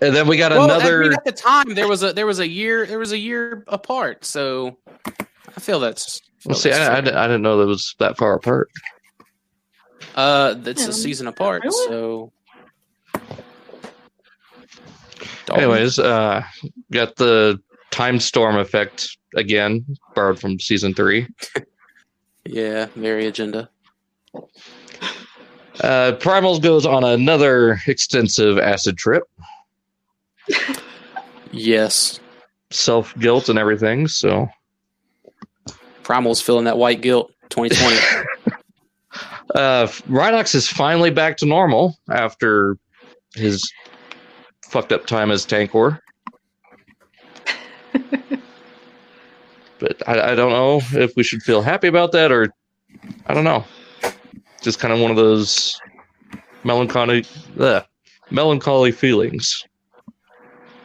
then we got well, I another. mean, at the time there was a there was a year there was a year apart, so I feel that's. Well, feel see, that's I, I, I didn't know that was that far apart. Uh, it's Yeah. a season apart, Really? so. Dalton? Anyways, uh, got the time storm effect again, borrowed from season three. <laughs> yeah, very agenda. Uh, Primals goes on another extensive acid trip, Yes, self guilt and everything. So, Primal's feeling that white guilt. 2020. <laughs> <laughs> uh, Rhinox is finally back to normal after his fucked up time as Tankor. <laughs> but I, I don't know if we should feel happy about that or I don't know. Just kind of one of those melancholy, ugh, melancholy feelings.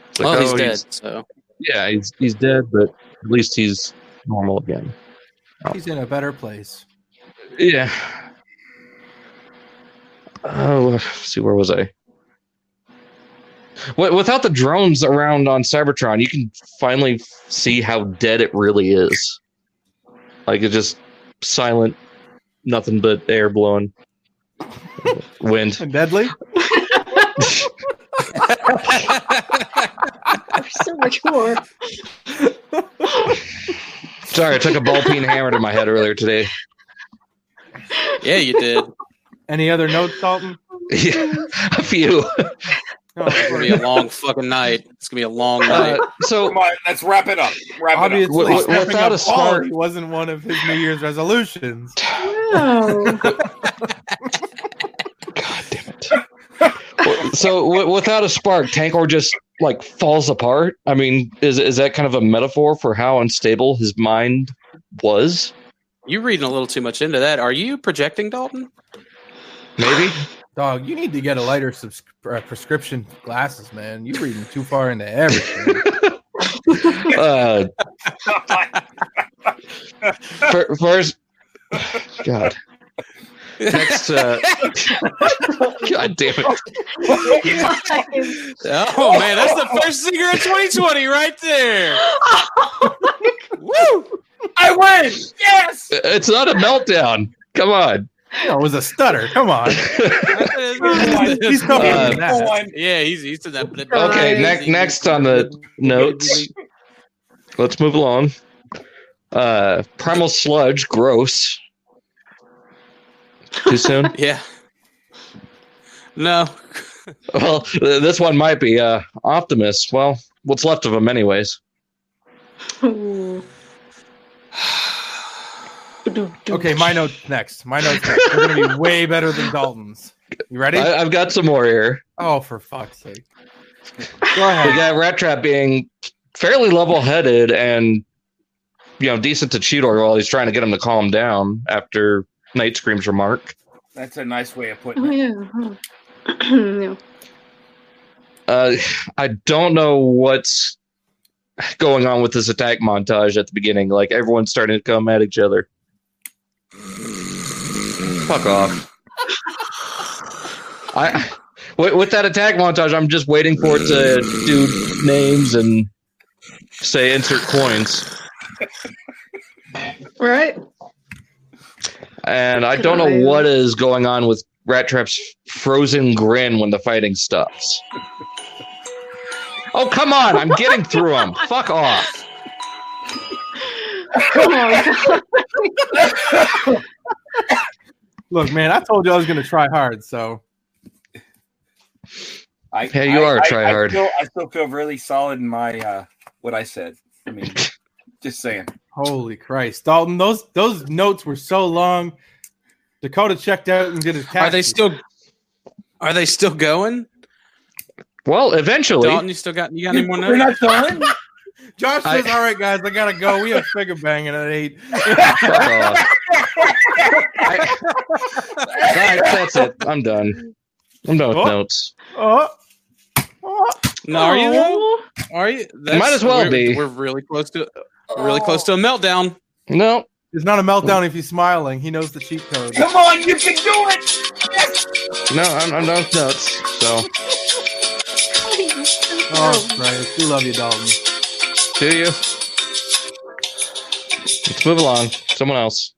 It's like, well, he's oh, dead. So Yeah, he's he's dead, but at least he's normal again. He's in a better place. Yeah. Oh, uh, let's see, where was I? Without the drones around on Cybertron, you can finally see how dead it really is. Like it's just silent, nothing but air blowing, wind. And <laughs> deadly? There's so much more. Sorry, I took a ball peen hammer to my head earlier today. yeah, you did. Any other notes, Dalton? <laughs> Yeah, a few. No, It's gonna be a long fucking night. It's gonna be a long night. Uh, so Come on, let's wrap it up. Wrap Obviously, Wi- wi- stepping without a spark- quality wasn't one of his New Year's resolutions. <sighs> Oh, <laughs> God damn it. so w- without a spark, Tankor just like falls apart. I mean, is is that kind of a metaphor for how unstable his mind was? You're reading a little too much into that. Are you projecting, Dalton? Maybe. Dog, you need to get a lighter subs- uh, prescription glasses, man. You're reading too far into everything. <laughs> Uh, fir- first, God. Next, uh, God damn it. Oh man, that's the first singer of 2020 right there. <laughs> Woo! I win. Yes. It's not a meltdown. Come on. You know, it was a stutter. Come on. He's still Uh, doing that. yeah, he's used to that. blip- Okay, Right. next next on the notes. Let's move along. Uh, Primal Sludge, gross. Too soon? Yeah. No. well, this one might be. Uh, Optimus. Well, what's left of him, anyways? Ooh. Okay, my notes next. My notes next. They're going to be way better than Dalton's. You ready? I, I've got some more here. oh, for fuck's sake. Go We ahead. got Rat Trap being fairly level-headed and you know decent to Cheetor while he's trying to get him to calm down after Nightscream's remark. That's a nice way of putting Oh it. yeah. huh. yeah. Uh, I don't know what's going on with this attack montage at the beginning. Like everyone's starting to come at each other. Fuck off. I with, with that attack montage, I'm just waiting for it to do names and say insert coins. Right. And I don't know what is going on with Rat Trap's frozen grin when the fighting stops. Oh come on! I'm getting through them. <laughs> Fuck off. Oh <laughs> god. Look, man, I told you I was going to try hard, so. I, Hey, you I- are a I- tryhard. I, still, I still feel really solid in my uh, what I said. I mean, <laughs> just saying. Holy Christ. Dalton, those those notes were so long. Dakota checked out and did his taxes. Are they still? Are they still going? Well, eventually. Dalton, you still got? You got any more notes? We're not done. Josh I- says, "All right, guys, I gotta go. We have figure banging at eight. <laughs> Fuck off. I- Alright, that's it. I'm done. I'm done with Oh. notes. Oh, oh. No, are you? though? Oh. Are you? Might as well we're- be. We're really close to, really close to a meltdown. No, It's not a meltdown if he's smiling. He knows the cheat code. Come on, you can do it. Yes. no, I'm, I'm done with notes. So, Oh, Christ. We love you, Dalton. do you? Let's move along. Someone else.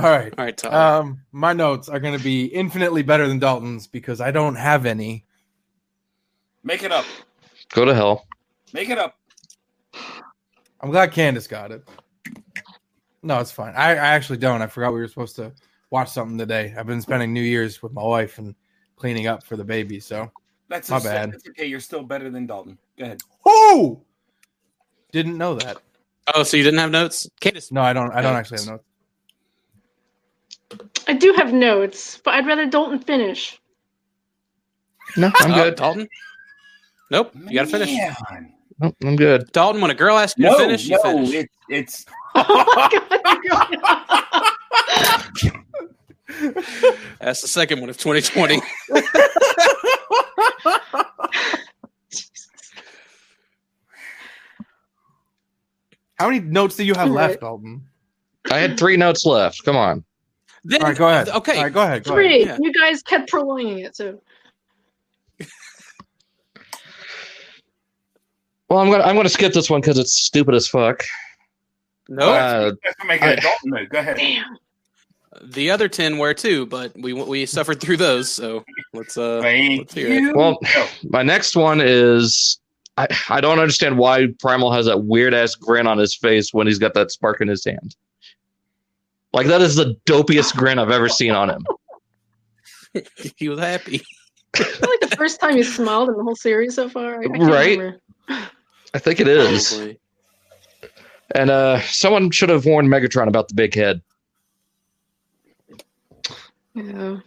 Oh, All right. All right, Todd. Um, my notes are going to be infinitely better than Dalton's because I don't have any. make it up. Go to hell. Make it up. I'm glad Candace got it. No, it's fine. I, I actually don't. I forgot we were supposed to watch something today. I've been spending New Year's with my wife and cleaning up for the baby. So, That's My a- bad. That's okay. You're still better than Dalton. Go ahead. who didn't know that? oh, so you didn't have notes? Candace. No, I don't. I don't Notes. actually have notes. I do have notes, but I'd rather Dalton finish. No, I'm good. Dalton. Nope, you got to finish. Man. Nope, I'm good. Dalton, when a girl asks you No, to finish, you no, finish. it's it's Oh <laughs> That's the second one of 2020. <laughs> How many notes do you have All left, right. Dalton? I had three notes left. Come on. Then, All right, go ahead. Okay. All right, go ahead. Go ahead. Three. yeah. You guys kept prolonging it, so <laughs> Well, I'm gonna I'm gonna skip this one because it's stupid as fuck. No, Uh, that's making I- a Dalton move. Go ahead. damn. the other 10 were too, but we we suffered through those. So let's uh Thank let's hear it. you. Well, Go. my next one is I, I don't understand why Primal has that weird ass grin on his face when he's got that spark in his hand. Like that is the dopiest grin I've ever seen on him. <laughs> he was happy. I feel like the first time he smiled in the whole series so far. I, I Right? remember. I think it is. Probably. And uh someone should have warned Megatron about the big head. Yeah.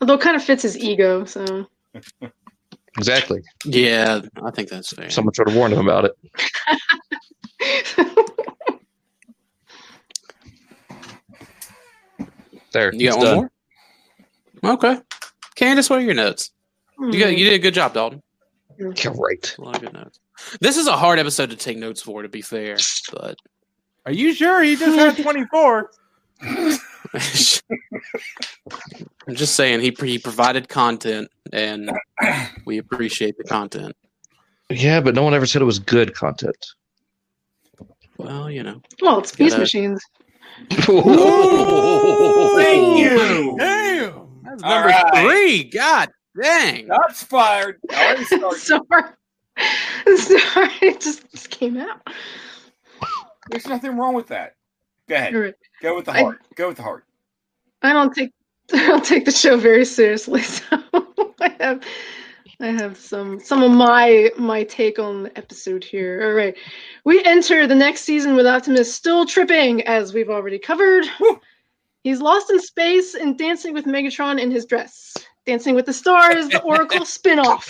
Although it kind of fits his ego, so Exactly. Yeah, I think that's fair. Someone should have warned him about it. <laughs> There. you got one done. more? Okay, Candace, what are your notes? You got, you did a good job, Dalton. Yeah, right. A lot of good notes. This is a hard episode to take notes for, to be fair, but Are you sure he just had <laughs> 24? <laughs> I'm just saying he he provided content, and we appreciate the content. Yeah, but no one ever said it was good content. Well, you know, Well, it's Beast Gotta- Machines. Thank you. Damn. that's number right. three. God dang! That's fired. <laughs> Sorry. Sorry, it just, just came out. There's nothing wrong with that. Go ahead. All right. Go with the I- heart. Go with the heart. I don't take <laughs> I don't take the show very seriously, so <laughs> I have I have some some of my my take on the episode here. All right. We enter the next season with Optimus still tripping, as we've already covered. He's lost in space and dancing with Megatron in his dress. Dancing with the Stars, the Oracle <laughs> spin-off.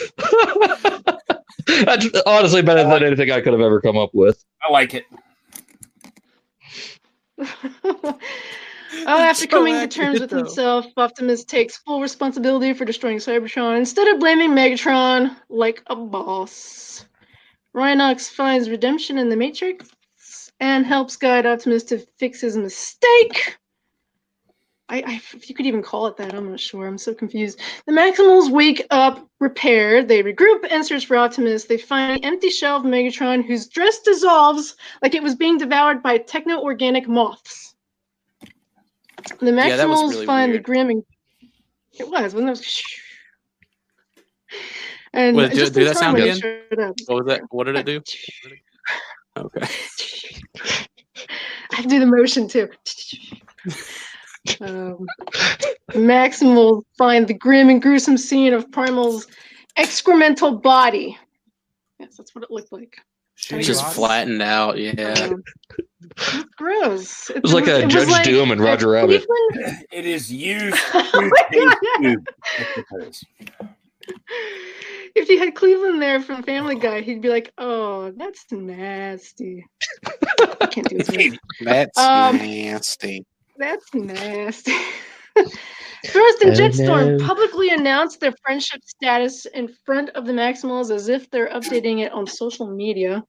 <laughs> That's honestly better than anything I could have ever come up with. I like it. <laughs> Oh, after coming to terms with himself, Optimus takes full responsibility for destroying Cybertron instead of blaming Megatron like a boss. Rhinox finds redemption in the Matrix and helps guide Optimus to fix his mistake. I, I, if you could even call it that, I'm not sure. I'm so confused. The Maximals wake up, repair, they regroup and search for Optimus. They find an empty shell of Megatron whose dress dissolves like it was being devoured by techno organic moths. The Maximals Yeah, that was really find weird. the Grim and it was when was and just do that sound again? it showed up. What was that? What did it do? <laughs> Okay. I do the motion too. um, Maximals find the grim and gruesome scene of Primal's excremental body. Yes, that's what it looked like. Shitty Just body. flattened out. Yeah. It's gross. It was like a Judge Doom and Roger Rabbit. Cleveland- It is used. <laughs> Oh my God, yeah. tube. That's what it is. If you had Cleveland there from Family Guy, he'd be like, "Oh, that's nasty." I can't do this. <laughs> That's Um, nasty. That's nasty. <laughs> Thrust and Oh, Jetstorm no. publicly announced their friendship status in front of the Maximals as if they're updating it on social media.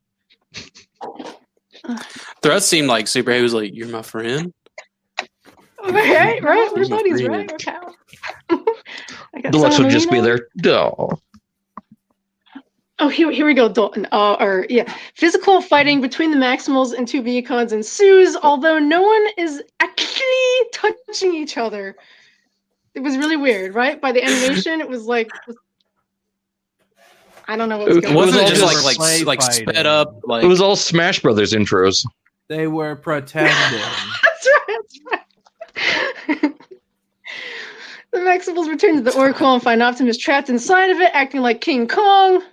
Thrust seemed like super. He was like, "You're my friend." <laughs> Right, right. We're buddies, right? We're pals. <laughs> I got Deluxe would just be there. Duh. Oh, here, here we go, Dalton. Uh, or yeah, physical fighting between the Maximals and two Vehicons ensues, although no one is actually touching each other. It was really weird, right? By the animation, it was like, I don't know what was It going on. Wasn't it all just just like like like fighting. sped up? Like It was all Smash Brothers intros. They were pretending. <laughs> That's right. That's right. the Maximals return to the Oracle and find Optimus trapped inside of it, acting like King Kong.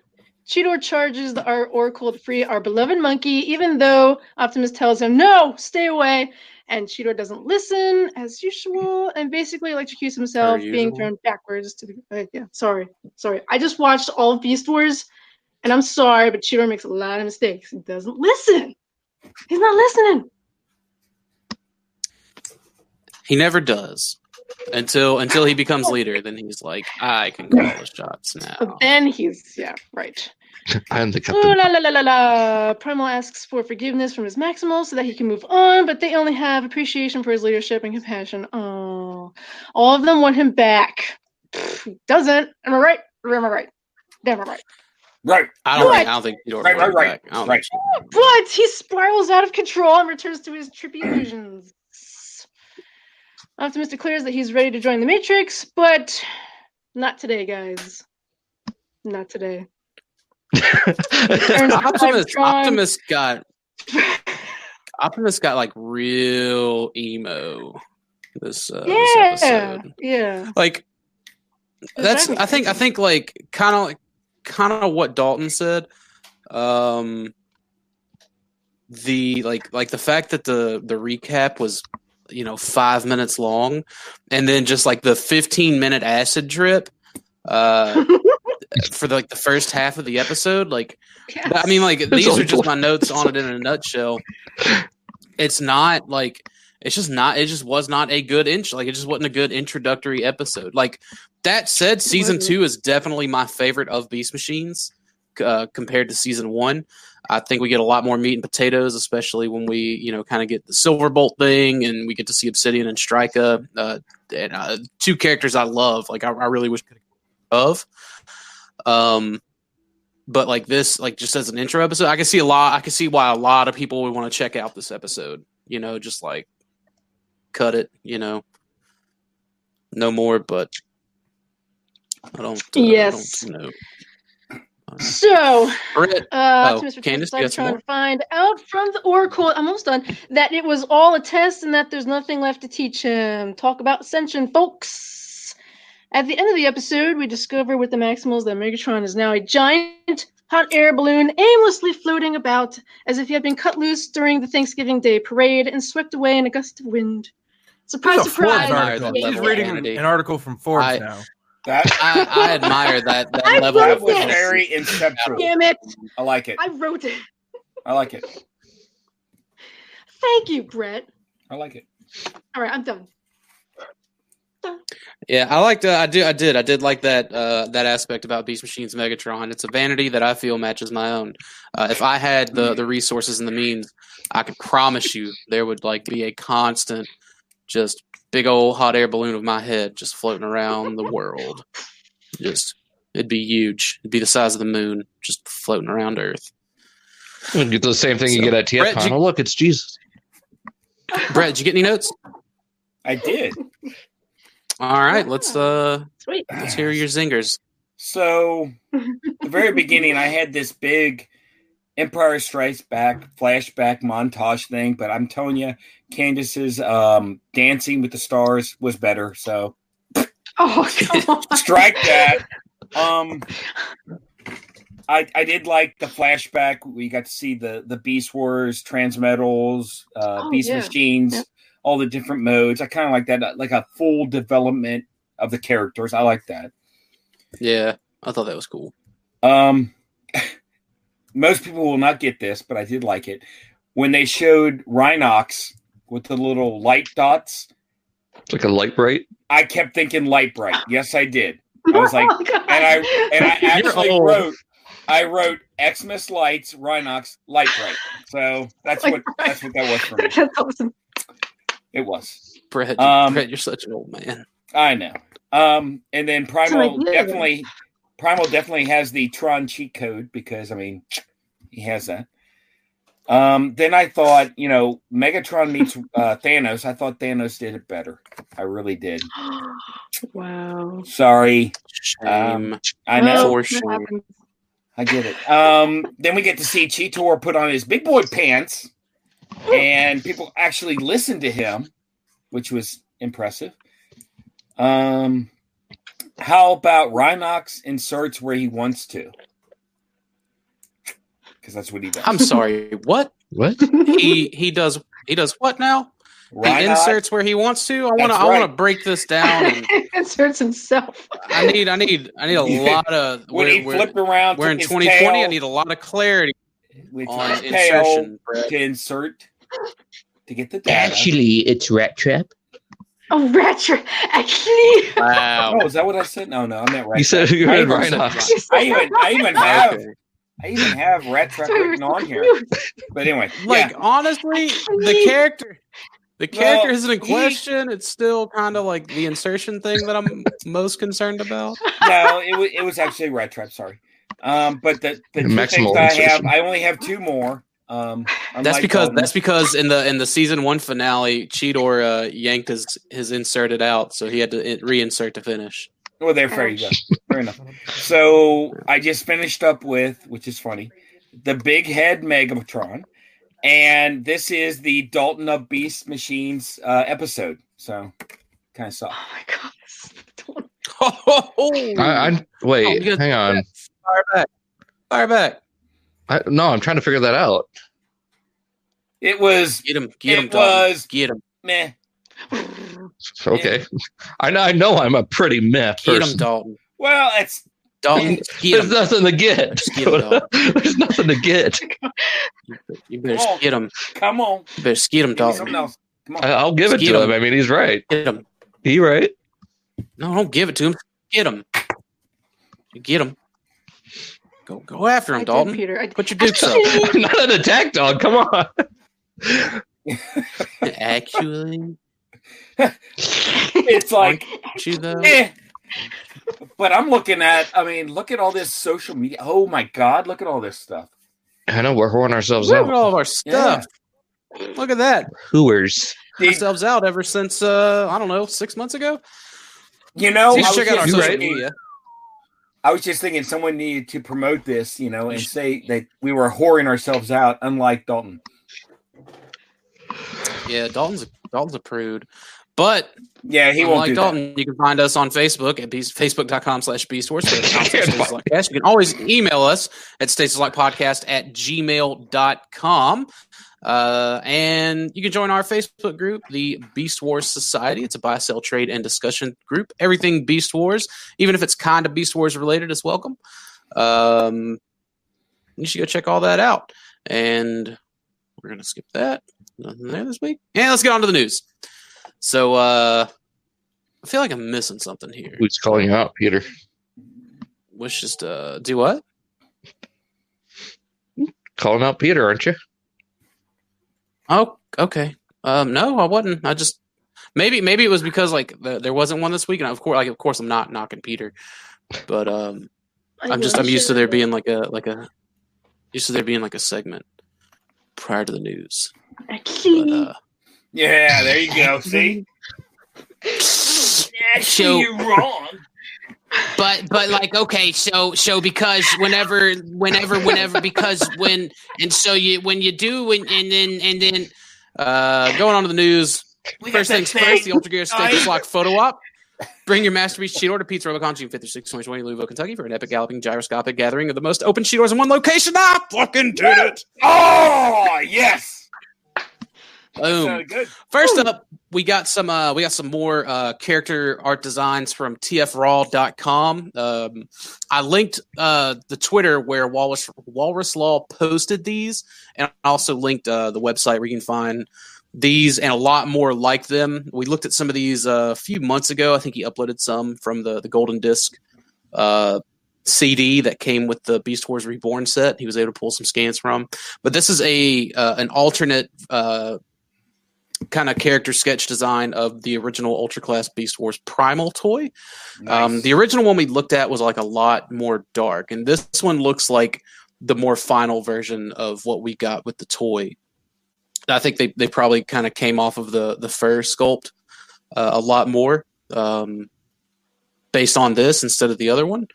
Cheetor charges the our Oracle to free our beloved monkey, even though Optimus tells him, no, stay away. And Cheetor doesn't listen, as usual, and basically electrocutes himself, being thrown backwards to the. Uh, yeah, sorry. Sorry. I just watched all of Beast Wars, and I'm sorry, but Cheetor makes a lot of mistakes. He doesn't listen. He's not listening. he never does until until he becomes leader. Then he's like, I can call the shots now. But then he's yeah, right. <laughs> I'm the Ooh la la la la la. Primal asks for forgiveness from his Maximal so that he can move on, but they only have appreciation for his leadership and compassion. Oh, all of them want him back. Pfft, he doesn't. Am I right? Or am I right? Am I right? Right. I don't What? think I don't think Theodore Right, will right, be right, back. Right. think so. But he spirals out of control and returns to his trippy illusions. Optimus declares that he's ready to join the Matrix, but not today, guys. Not today. <laughs> Optimus Optimus got Optimus got like real emo this, uh, this yeah, episode. yeah. Like that's Exactly. I think I think like kind of kind of what Dalton said. Um the like like the fact that the the recap was you know 5 minutes long and then just like the 15 minute acid drip uh <laughs> <laughs> for like the first half of the episode like I mean, like these are just my notes on it in a nutshell. It's not like it's just not. It just was not a good int. Like it just wasn't a good introductory episode. Like that said, season two is definitely my favorite of Beast Machines uh, compared to season one. I think we get a lot more meat and potatoes, especially when we, you know, kind of get the Silverbolt thing, and we get to see Obsidian and Strika, uh, and uh, two characters I love. Like I, I really wish could of. Um, but like this, like just as an intro episode, I can see a lot. I can see why a lot of people would want to check out this episode. You know, just like cut it. You know, no more. But I don't. uh, Yes. I don't know. So, uh, Oh, Optimus Candace, I'm trying more? to find out from the Oracle. I'm almost done. That it was all a test and that there's nothing left to teach him. Talk about Ascension, folks. At the end of the episode, we discover with the Maximals that Megatron is now a giant hot air balloon aimlessly floating about as if he had been cut loose during the Thanksgiving Day parade and swept away in a gust of wind. Surprise, This is a Forbes surprise! admire article. that She's level of reading vanity. an article from Forbes I- now. That, I, I <laughs> admire that that I level. of was very inceptual. Damn it! I like it. I wrote it. I like it. Thank you, Brett. I like it. All right, I'm done. Yeah, I liked. Uh, I do. I did. I did like that. Uh, that aspect about Beast Machines Megatron. It's a vanity that I feel matches my own. Uh, if I had the the resources and the means, I could promise you there would like be a constant, just big old hot air balloon of my head just floating around the world. Just it'd be huge. It'd be the size of the moon, just floating around Earth. You get the same thing you get at Brett, TFCon. you- Oh, look, it's Jesus. Brett, did you get any notes? I did. All right, let's uh Sweet. let's hear your zingers. So, the very beginning, I had this big Empire Strikes Back flashback montage thing, but I'm telling you, Candace's um, Dancing with the Stars was better. So, Oh, <laughs> come <laughs> on. strike that. Um, I I did like the flashback. We got to see the the Beast Wars, Transmetals, uh, Oh, Beast yeah. Machines, Yep. All the different modes. I kind of like that, uh, like a full development of the characters. I like that. Yeah, I thought that was cool. Um, <laughs> most people will not get this, but I did like it when they showed Rhinox with the little light dots. It's like a light bright. I kept thinking light bright. Yes, I did. I was <laughs> like, Oh, and I and I actually wrote, I wrote Xmas lights, Rhinox light bright. So that's Light what bright. that's what that was for me. <laughs> That's awesome. It was. Brett, Um, Brett, you're such an old man. I know. Um, and then Primal definitely, Primal definitely has the Tron cheat code because I mean, he has that. Um, then I thought, you know, Megatron <laughs> meets uh, Thanos. I thought Thanos did it better. I really did. <gasps> wow. Sorry, Shame. I know. For that sure. I get it. Um, then we get to see Cheetor put on his big boy pants, and people actually listened to him, which was impressive. Um, how about Rhinox inserts where he wants to? Because that's what he does. I'm sorry. What What? he he does he does what now? He inserts where he wants to. I want to That's I want to break this down. <laughs> Inserts himself. I need I need I need a <laughs> lot of when we're, he we're, flipped around, we're in took his 2020. I need a lot of clarity with on his insertion. To insert to get the data. it's Rat Trap. Oh, retro. Actually. Wow. Oh, is that what I said? No, no, I meant right. You said you I read even- Rhinox. I even, I even <laughs> have, Okay. I even have Rat Trap That's why we were written on here. But anyway, Like yeah. honestly, the character the character Well, isn't in he- question. It's still kind of like the insertion thing that I'm most concerned about. no, it was it was actually Rat Trap. Sorry, um, but the the two Maximal things I have. I only have two more. Um, That's because Dalton. that's because in the in the season one finale, Cheetor uh, yanked his his inserted out, so he had to reinsert to finish. well, there, there you go. Fair enough. So I just finished up with, which is funny, the big head Megatron, and this is the Dalton of Beast Machines uh, episode. So kind of Oh my god. Don't- <laughs> <laughs> I, I wait. Oh, because- hang on. Fire back, fire back. I, no, I'm trying to figure that out. It was Get him, get him, It was- get him, meh. Okay, <laughs> I know. I know I'm a pretty meh get him. Dalton. Well, it's Dalton, get There's him. <laughs> nothing to get. Get him. <laughs> There's nothing to get. You better get him. come on. You better get him, Give me something Dalton. else. Come on. I, I'll give it Just get to him. him. I mean, he's right. Get him. He right. No, don't give it to him. Get him. You get him. Go go after I him, did, Dalton. Peter. I, Put your dukes up. I'm <laughs> <laughs> not an attack dog. Come on. Actually, <laughs> it's like, you though. eh. But I'm looking at, I mean, look at all this social media. Oh my God, look at all this stuff. I know we're whoring ourselves Look at out. all of our stuff. Look at that. Hooers. Ourselves out ever since uh I don't know six months ago. you know, Please check out our social right. media. I was just thinking someone needed to promote this, you know, and say that we were whoring ourselves out, unlike Dalton. Yeah, Dalton's a, Dalton's a prude, but Yeah, he won't do Dalton, you can find us on Facebook at beast, facebook.com slash beastwars. <laughs> You can always email us at stasislockpodcast at gmail.com. Uh, and you can join our Facebook group, the Beast Wars Society. It's a buy, sell, trade, and discussion group. Everything Beast Wars, even if it's kind of Beast Wars related, is welcome. Um, you should go check all that out. And we're going to skip that. Nothing there this week. And let's get on to the news. So, uh, I feel like I'm missing something here. Who's calling you out, Peter? Just uh, do what? Calling out Peter, aren't you? Oh, okay. Um, no, I wasn't. I just maybe maybe it was because like the, there wasn't one this week, and of course, like of course, I'm not knocking Peter, but um, I'm just I'm used to there being like a like a used to there being like a segment prior to the news. But, uh, Yeah, there you go. See? <laughs> So- you're wrong. But but like okay so so because whenever whenever whenever because when and so you when you do and, and then and then uh going on to the news. First things first the ultra gear Stasis Lock photo op. Bring your masterpiece Cheetor pizza robocon june 5th or 6th 2020 louisville kentucky for an epic galloping gyroscopic gathering of the most open Cheetors in one location. I fucking did it. Oh, yes. Boom. First up, we got some uh we got some more uh character art designs from tfraw.com. Um I linked uh the Twitter where Walrus Walrus Law posted these and I also linked uh the website where you can find these and a lot more like them. We looked at some of these uh, a few months ago. I think he uploaded some from the the Golden Disc uh CD that came with the Beast Wars Reborn set. He was able to pull some scans from. But this is a uh, an alternate uh kind of character sketch design of the original Ultra Class Beast Wars Primal toy. Um, the original one we looked at was like a lot more dark, and this one looks like the more final version of what we got with the toy. I think they, they probably kind of came off of the the fur sculpt uh, a lot more um, based on this instead of the other one.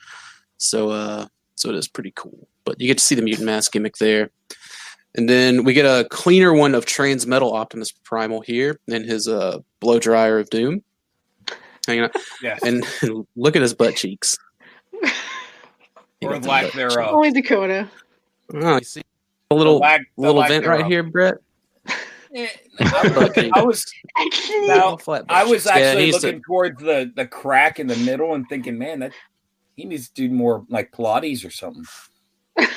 So uh, so it is pretty cool. But you get to see the mutant mask gimmick there. And then we get a cleaner one of Transmetal Optimus Primal here in his uh, blow dryer of doom. Hanging out. yes. And, and <laughs> look at his butt cheeks. He <laughs> or lack thereof. only Dakota. Oh, you see a little lack- little lack vent right here, Brett. Eh, I, I was Actually, Now, Little flat butt I was cheeks. Yeah, actually he's a- looking towards the the crack in the middle and thinking, man, that he needs to do more like Pilates or something. <laughs>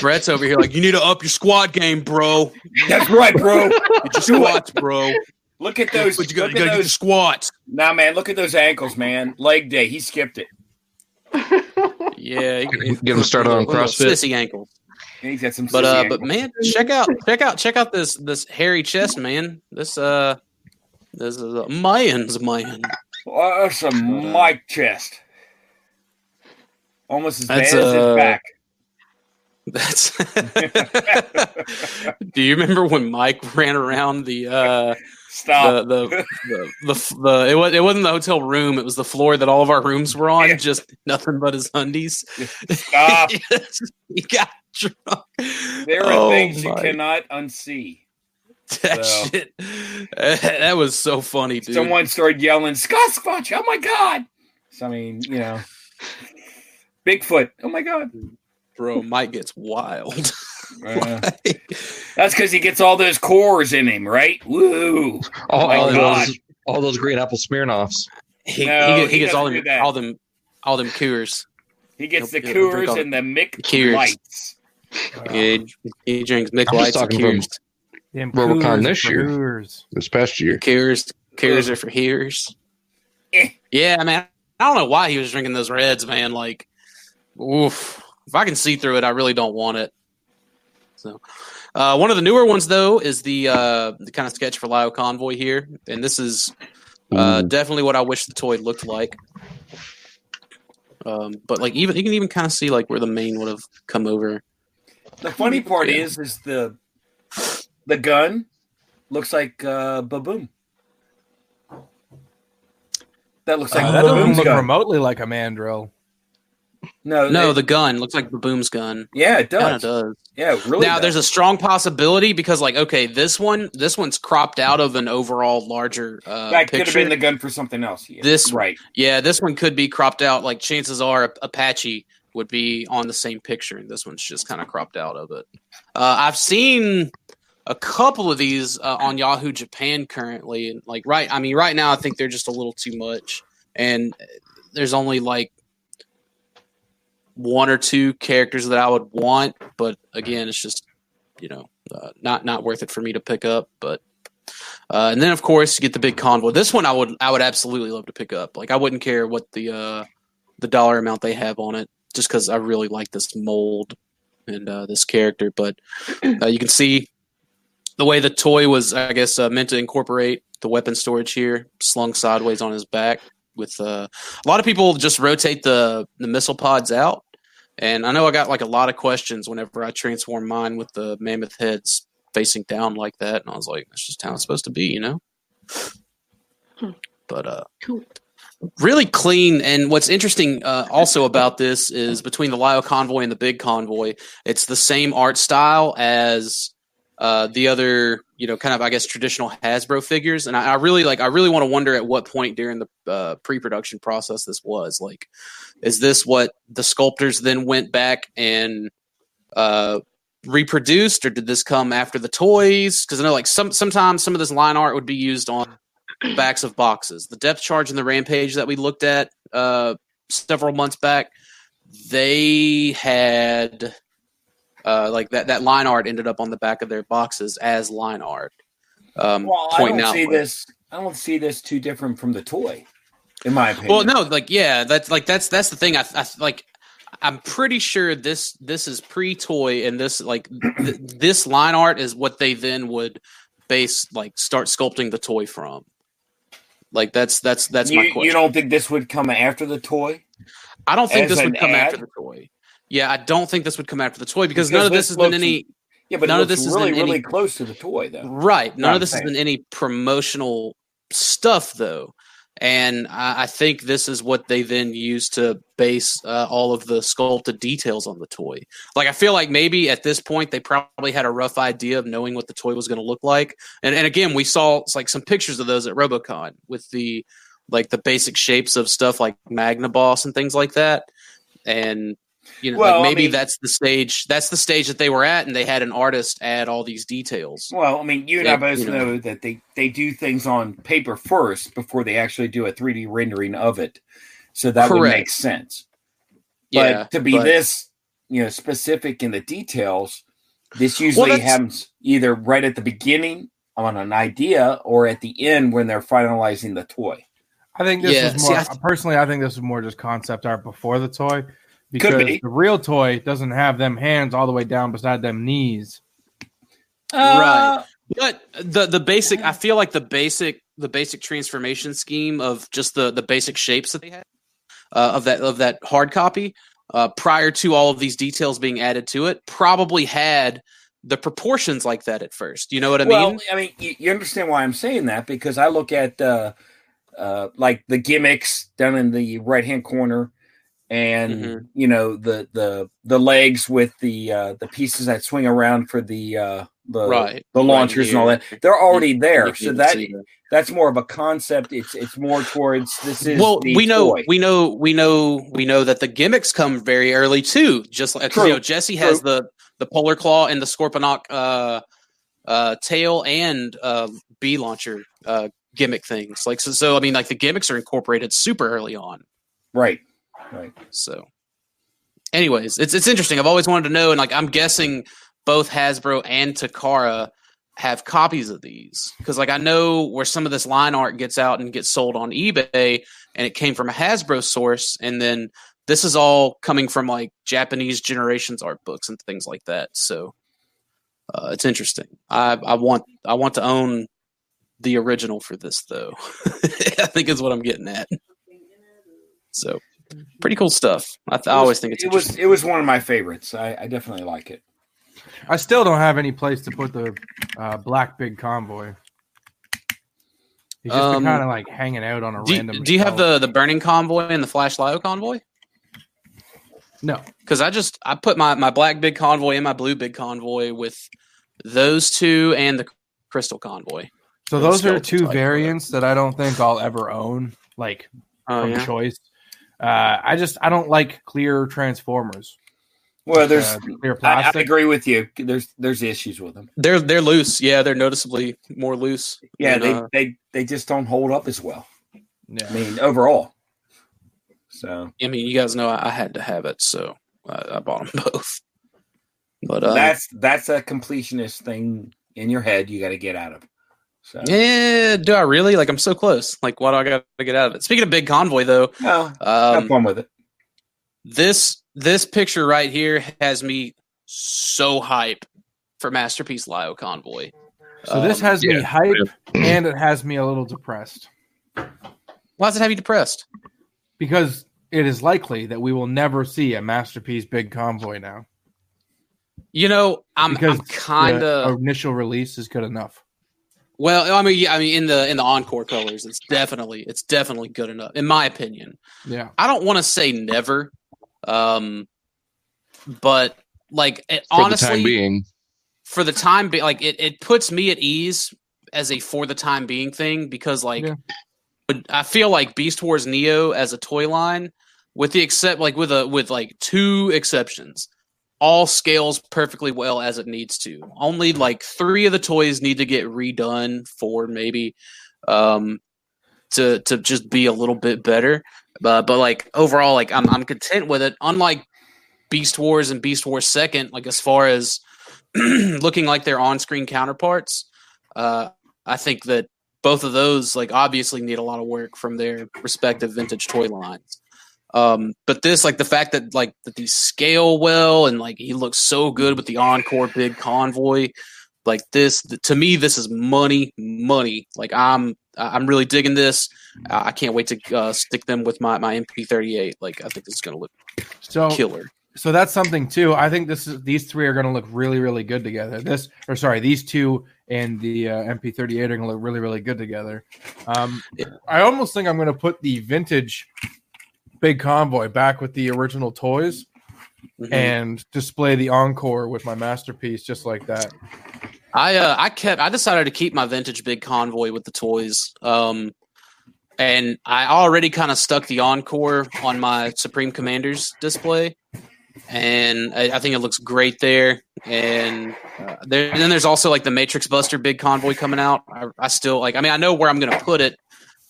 Brett's over here like you need to up your squat game, bro. That's right, bro. <laughs> Get your squats, bro. Look at those. But you gotta, look you gotta at get your squats. Nah, man, look at those ankles, man. Leg day. He skipped it. Yeah, he- Get him started on little CrossFit. Sissy ankles. He's got some. But sissy uh, but man, check out check out check out this this hairy chest, man. This uh, this is a man's man. Oh, that's a mic chest. Almost as That's, bad as uh, his back. That's. <laughs> Do you remember when Mike ran around the uh Stop. the, the the the the it was it wasn't the hotel room. It was the floor that all of our rooms were on. Yeah. Just nothing but his undies. Stop. <laughs> he got drunk. There are Oh, things you cannot unsee. That So- shit. that was so funny, dude. Someone started yelling, Sasquatch, oh my God. So, I mean, you know, Bigfoot, oh my God. Bro, Mike gets wild. <laughs> Uh, that's because he gets all those Coors in him, right? Woo. All, my all those, all those green apple Smirnoffs. he, No, he, gets, he he gets all doesn't them, all them, all them coors. He gets He'll- the he'll Coors all and the Mick Coors. Lights. Yeah, he, he drinks Mick I'm just Lights and talking from- Coors. Robocon this year. Coors. this past year. Cares, cares are for hears. Eh. Yeah, man. I don't know why he was drinking those reds, man. Like, oof. If I can see through it, I really don't want it. So, uh, one of the newer ones though is the uh, the kind of sketch for Lio Convoy here, and this is uh, definitely what I wish the toy looked like. Um, but like even you can even kind of see like where the mane would have come over. The funny part Yeah. is, is the the gun looks like uh, baboon. That looks like Uh, that doesn't look gun. remotely like a mandrill. No, No, it- the gun looks like Baboom's gun. yeah, it Kind of does. does. Yeah, really. now does. there's a strong possibility because like okay this one this one's cropped out of an overall larger uh that could have been the gun for something else. Yeah. This- right. yeah this one could be cropped out like chances are apache would be on the same picture and this one's just kind of cropped out of it uh i've seen a couple of these uh, on yahoo japan currently and like right i mean right now i think they're just a little too much and there's only like one or two characters that i would want but again it's just you know uh, not not worth it for me to pick up but uh, and then of course you get the big convoy. This one i would i would absolutely love to pick up. Like i wouldn't care what the uh the dollar amount they have on it just because i really like this mold and uh, this character but uh, you can see the way the toy was i guess uh, meant to incorporate the weapon storage here slung sideways on his back with uh, a lot of people just rotate the the missile pods out and i know i got like a lot of questions whenever i transform mine with the mammoth heads facing down like that and i was like that's just how it's supposed to be you know Hmm. but uh Cool. really clean and what's interesting uh, also about this is between the Lio convoy and the big convoy it's the same art style as uh, the other you know kind of i guess traditional hasbro figures and i, I really like i really want to wonder at what point during the uh, pre-production process this was like is this what the sculptors then went back and uh, reproduced or did this come after the toys? Because i know like some sometimes some of this line art would be used on backs of boxes. The depth charge and the rampage that we looked at uh, several months back they had uh, like that that line art ended up on the back of their boxes as line art. Um, Well, I don't see where- this. I don't see this too different from the toy, in my opinion. Well, no, like yeah, that's like that's that's the thing. I, I like. I'm pretty sure this this is pre-toy, and this like th- this line art is what they then would base like start sculpting the toy from. Like that's that's that's my question. you don't think this would come after the toy? I don't think as this would come ad? after the toy. Yeah, I don't think this would come after the toy because, Because none of this has been any Yeah, but None of this is really, any- really close to the toy, though. Right. None of this has been any promotional stuff, though. And I, I think this is what they then use to base uh, all of the sculpted details on the toy. Like, I feel like maybe at this point they probably had a rough idea of knowing what the toy was going to look like. And, and again, we saw like some pictures of those at Robocon with the like the basic shapes of stuff like Magnaboss and things like that. And you know, Well, like maybe mean- that's the stage. That's the stage that they were at, and they had an artist add all these details. Well, I mean, you and Yeah, I both you know. know that they, they do things on paper first before they actually do a 3D rendering of it. So that would make sense. Yeah, but to be but- this, you know, specific in the details, this usually that's- happens either right at the beginning on an idea or at the end when they're finalizing the toy. I think this Yeah, is see, more I- personally. I think this is more just concept art before the toy, because be. the real toy doesn't have them hands all the way down beside them knees. Right. But the the basic, I feel like the basic the basic transformation scheme of just the the basic shapes that they had uh, of that of that hard copy uh, prior to all of these details being added to it probably had the proportions like that at first. You know what I well, mean? I mean, you, you understand why I'm saying that because I look at uh, uh, like the gimmicks down in the right hand corner, and Mhm. you know the the the legs with the uh, the pieces that swing around for the uh, the Right. the Right launchers and all that. They're already You there, can so that that. that's more of a concept. It's it's more towards this is well we know toy. we know we know we know that the gimmicks come very early too just like you know jesse has true. the the polar claw and the scorponok uh uh tail and uh b launcher uh gimmick things like so so i mean like the gimmicks are incorporated super early on right, right. so anyways it's it's interesting i've always wanted to know and like i'm guessing both hasbro and takara have copies of these because like I know where some of this line art gets out and gets sold on eBay and it came from a Hasbro source and then this is all coming from like Japanese generations art books and things like that. So uh, it's interesting. I, I want I want to own the original for this though. <laughs> I think is what I'm getting at. So pretty cool stuff. I, th- I always think it's it was it was one of my favorites. I, I definitely like it. I still don't have any place to put the uh, black big convoy. He's just Um, kind of like hanging out on a do, random. do you have the the burning convoy and the flash Lio convoy? no? Because I just I put my my black big convoy and my blue big convoy with those two and the crystal convoy. So those are two variants that I don't think I'll ever own, like Oh from yeah. choice. Uh, I just I don't like clear transformers. Well, there's uh, clear I, I agree with you. There's there's issues with them. They're they're loose. Yeah, they're noticeably more loose. Yeah, than, they, uh, they they just don't hold up as well. I mean, overall. So I mean, you guys know I, I had to have it, so I, I bought them <laughs> both. But uh, that's that's a completionist thing in your head. You got to get out of. So yeah, do I really? Like, I'm so close. Like, what do I got to get out of it? Speaking of big convoy, though, no, have um, fun with it. this this picture right here has me so hype for Masterpiece Lio Convoy. So this Um, has me yeah. hype and it has me a little depressed why does it have you depressed? because it is likely that we will never see a masterpiece big convoy now. You know, I'm, I'm kind of initial release is good enough. Well. I mean, yeah, I mean, in the in the encore colors, it's definitely it's definitely good enough, in my opinion. Yeah. I don't want to say never, um, but like it, For honestly, the time being, for the time being, like it, it puts me at ease as a for the time being thing because like Yeah. I feel like Beast Wars Neo as a toy line, with the except like with a with like two exceptions, all scales perfectly well as it needs to. Only like three of the toys need to get redone for maybe um to to just be a little bit better. But but like overall, like I'm I'm content with it. Unlike Beast Wars and Beast Wars Second, like as far as <clears throat> looking like their on-screen counterparts, uh, I think that both of those like obviously need a lot of work from their respective vintage toy lines. Um, but this, like the fact that like that these scale well and like he looks so good with the encore big convoy, like this to me this is money, money. Like I'm I'm really digging this. I I can't wait to uh, stick them with my my MP38. Like I think this is gonna look So killer. so that's something too. I think this is these three are going to look really really good together. This or sorry, these two and the uh, MP38 are going to look really really good together. Um, I almost think I'm going to put the vintage big convoy back with the original toys Mhm. and display the encore with my masterpiece just like that. I uh, I kept I decided to keep my vintage big convoy with the toys. Um and I already kind of stuck the encore on my Supreme Commanders display. And I, I think it looks great there. And uh, there, then there's also like the Matrix Buster big convoy coming out. I, I still like. I mean, I know where I'm going to put it,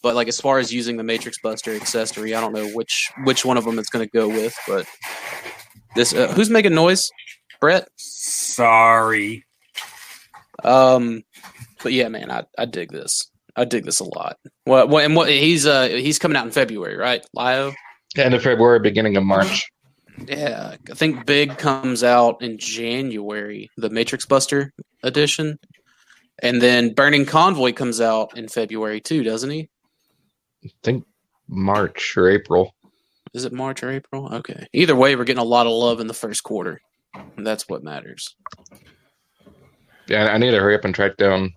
but like as far as using the Matrix Buster accessory, I don't know which which one of them it's going to go with. But this, uh, who's making noise? Brett. Sorry. Um, but yeah, man, I, I dig this. I dig this a lot. What, what and what he's uh he's coming out in February, right? Lio. end of February, beginning of March. Yeah, I think Big comes out in January, the Matrix Buster edition, and then Burning Convoy comes out in February too, doesn't he? I think March or April. Is it March or April? Okay. Either way, we're getting a lot of love in the first quarter, and that's what matters. Yeah, I need to hurry up and track down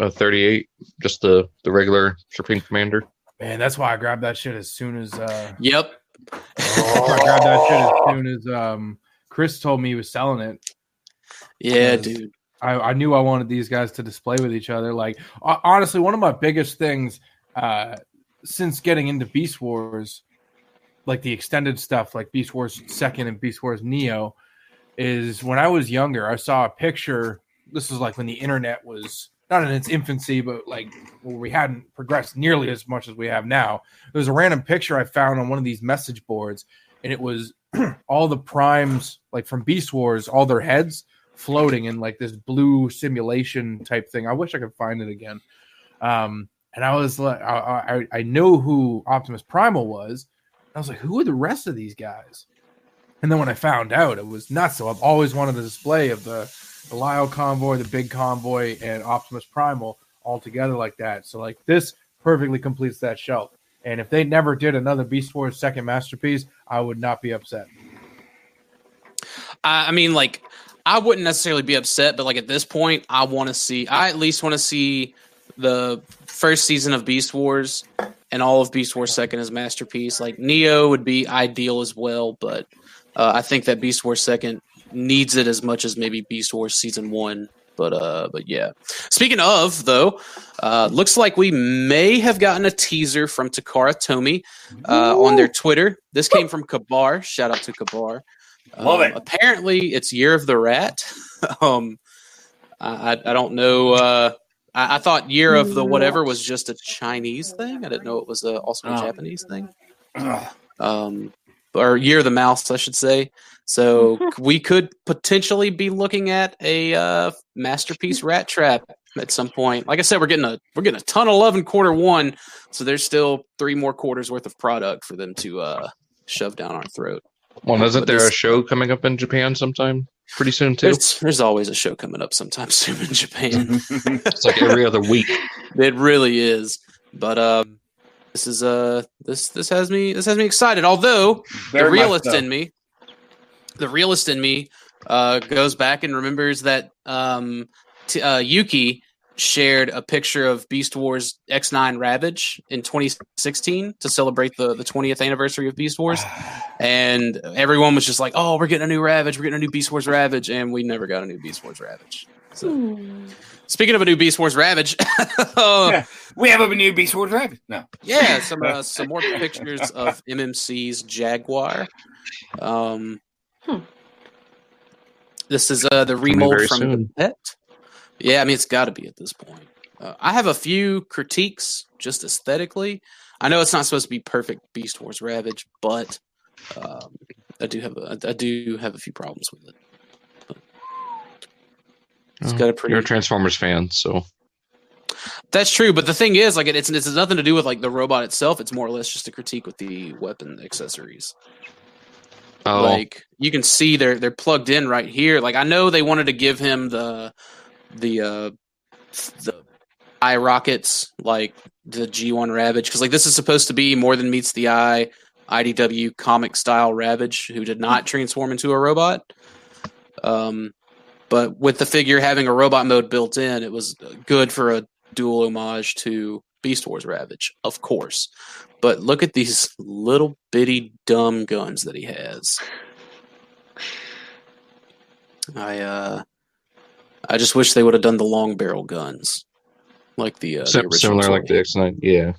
a 38, just the the regular Supreme Commander. Man, that's why I grabbed that shit as soon as uh Yep. <laughs> I grabbed that shit as soon as um Chris told me he was selling it. Yeah, dude. I, I knew I wanted these guys to display with each other. Like honestly, one of my biggest things uh, since getting into Beast Wars, like the extended stuff, like Beast Wars Second and Beast Wars Neo, is when I was younger. I saw a picture. This is like when the internet was not in its infancy, but like we hadn't progressed nearly as much as we have now. There was a random picture I found on one of these message boards, and it was <clears throat> all the primes, like from Beast Wars, all their heads floating in like this blue simulation type thing. I wish I could find it again. Um, and I was like, I, I, I know who Optimus Primal was. I was like, who are the rest of these guys? And then when I found out, it was nuts. So I've always wanted a display of the the Lio convoy, the big convoy, and Optimus Primal all together like that. So like this perfectly completes that shelf. And if they never did another Beast Wars second masterpiece, I would not be upset. I, I mean, like, I wouldn't necessarily be upset, but like at this point, I want to see. I at least want to see the first season of Beast Wars and all of Beast Wars second is masterpiece. Like Neo would be ideal as well, but uh, I think that Beast Wars second needs it as much as maybe Beast Wars season one. But uh, but yeah. Speaking of though, uh, looks like we may have gotten a teaser from Takara Tomy uh, on their Twitter. This came from Kabar. Shout out to Kabar. Love Um, it. Apparently, it's Year of the Rat. <laughs> um, I, I I don't know. Uh, I, I thought Year of the whatever was just a Chinese thing. I didn't know it was uh also a Oh. Japanese thing. <clears throat> Um, or Year of the Mouse, I should say. So <laughs> we could potentially be looking at a uh, masterpiece <laughs> rat trap at some point. Like I said, we're getting a we're getting a ton of love in quarter one, so there's still three more quarters worth of product for them to uh, shove down our throat. Well, isn't But there a show coming up in Japan sometime pretty soon too? There's, there's always a show coming up sometime <laughs> soon in Japan. <laughs> It's like every other week. it really is. But um, this is uh this this has me this has me excited. Although Very the realist so. in me, the realist in me, uh, goes back and remembers that um, t- uh, Yuki shared a picture of Beast Wars X9 Ravage in 2016 to celebrate the, the 20th anniversary of Beast Wars, <sighs> and everyone was just like, "Oh, we're getting a new Ravage, we're getting a new Beast Wars Ravage," and we never got a new Beast Wars Ravage. So, Hmm. speaking of a new Beast Wars Ravage, <laughs> uh, Yeah. we have a new Beast Wars Ravage. No. yeah, <laughs> some uh, some more pictures of MMC's Jaguar. Um, Hmm. This is uh, the remold very from the pet. Yeah, I mean it's got to be at this point. Uh, I have a few critiques just aesthetically. I know it's not supposed to be perfect Beast Wars Ravage, but um, I do have a, I do have a few problems with it. But it's Oh, got a pretty You're a Transformers fan, so That's true, but the thing is, like, it's it's nothing to do with like the robot itself. It's more or less just a critique with the weapon accessories. oh, Like, you can see they're they're plugged in right here. Like, I know they wanted to give him the the uh the eye rockets, like the G1 Ravage, because like this is supposed to be more than meets the eye. IDW comic style Ravage, who did not transform into a robot. Um, but with the figure having a robot mode built in, it was good for a dual homage to Beast Wars Ravage, of course. But look at these little bitty dumb guns that he has. I uh, I just wish they would have done the long barrel guns, like the, uh, the sim- original similar like the X9. Yeah,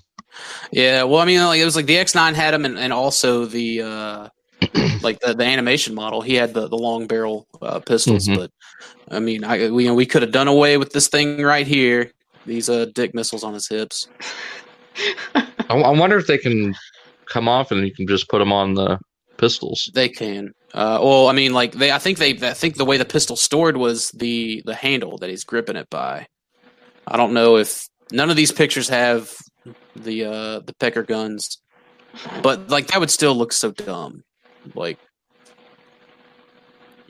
Yeah, well, I mean, like it was like the X9 had them, and, and also the uh, like the, the animation model. He had the, the long barrel uh, pistols, Mhm. but I mean, I we, you know, we could have done away with this thing right here. These uh, dick missiles on his hips. I, I wonder if they can come off and you can just put them on the pistols. They can. Uh, well, I mean, like they. I think they. I think the way the pistol stored was the the handle that he's gripping it by. I don't know if none of these pictures have the uh the pecker guns, but like that would still look so dumb. Like,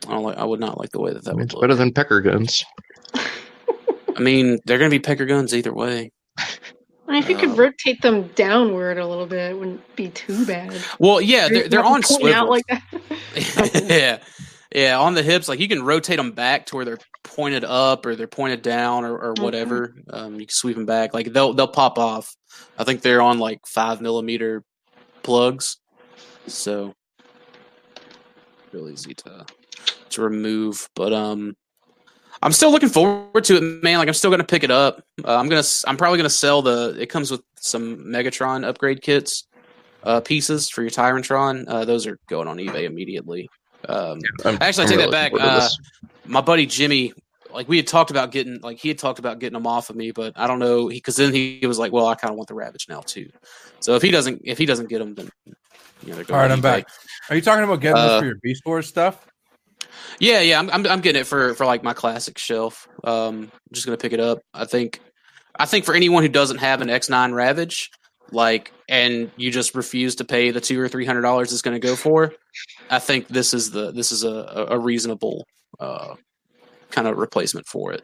I don't like. I would not like the way that that would It's look. better than pecker guns. I mean, they're gonna be pecker guns either way. <laughs> If you could Um, rotate them downward a little bit, it wouldn't be too bad. Well, yeah, they're they're on swivels. like <laughs> yeah, yeah, on the hips. Like you can rotate them back to where they're pointed up or they're pointed down or, or whatever. Um, you can sweep them back. Like they'll they'll pop off. I think they're on like five millimeter plugs, so real easy to to remove. But um, I'm still looking forward to it, man. Like I'm still gonna pick it up. Uh, I'm gonna I'm probably gonna sell the. It comes with some Megatron upgrade kits uh, pieces for your Tyrantron. Uh, those are going on eBay immediately. Um, I'm- Actually, I take really that back. looking forward to Uh, my buddy Jimmy, like we had talked about getting, like he had talked about getting them off of me, but I don't know he because then he, was like, "Well, I kind of want the Ravage now too." So if he doesn't, if he doesn't get them, then you know they're going. All right, I'm eBay. back. Are you talking about getting Uh, this for your Beast Wars stuff? Yeah, yeah, I'm, I'm I'm getting it for for like my classic shelf. Um, I'm just gonna pick it up. I think, I think for anyone who doesn't have an X9 Ravage, like, and you just refuse to pay the two or three hundred dollars it's gonna go for, I think this is the this is a a reasonable uh kind of replacement for it.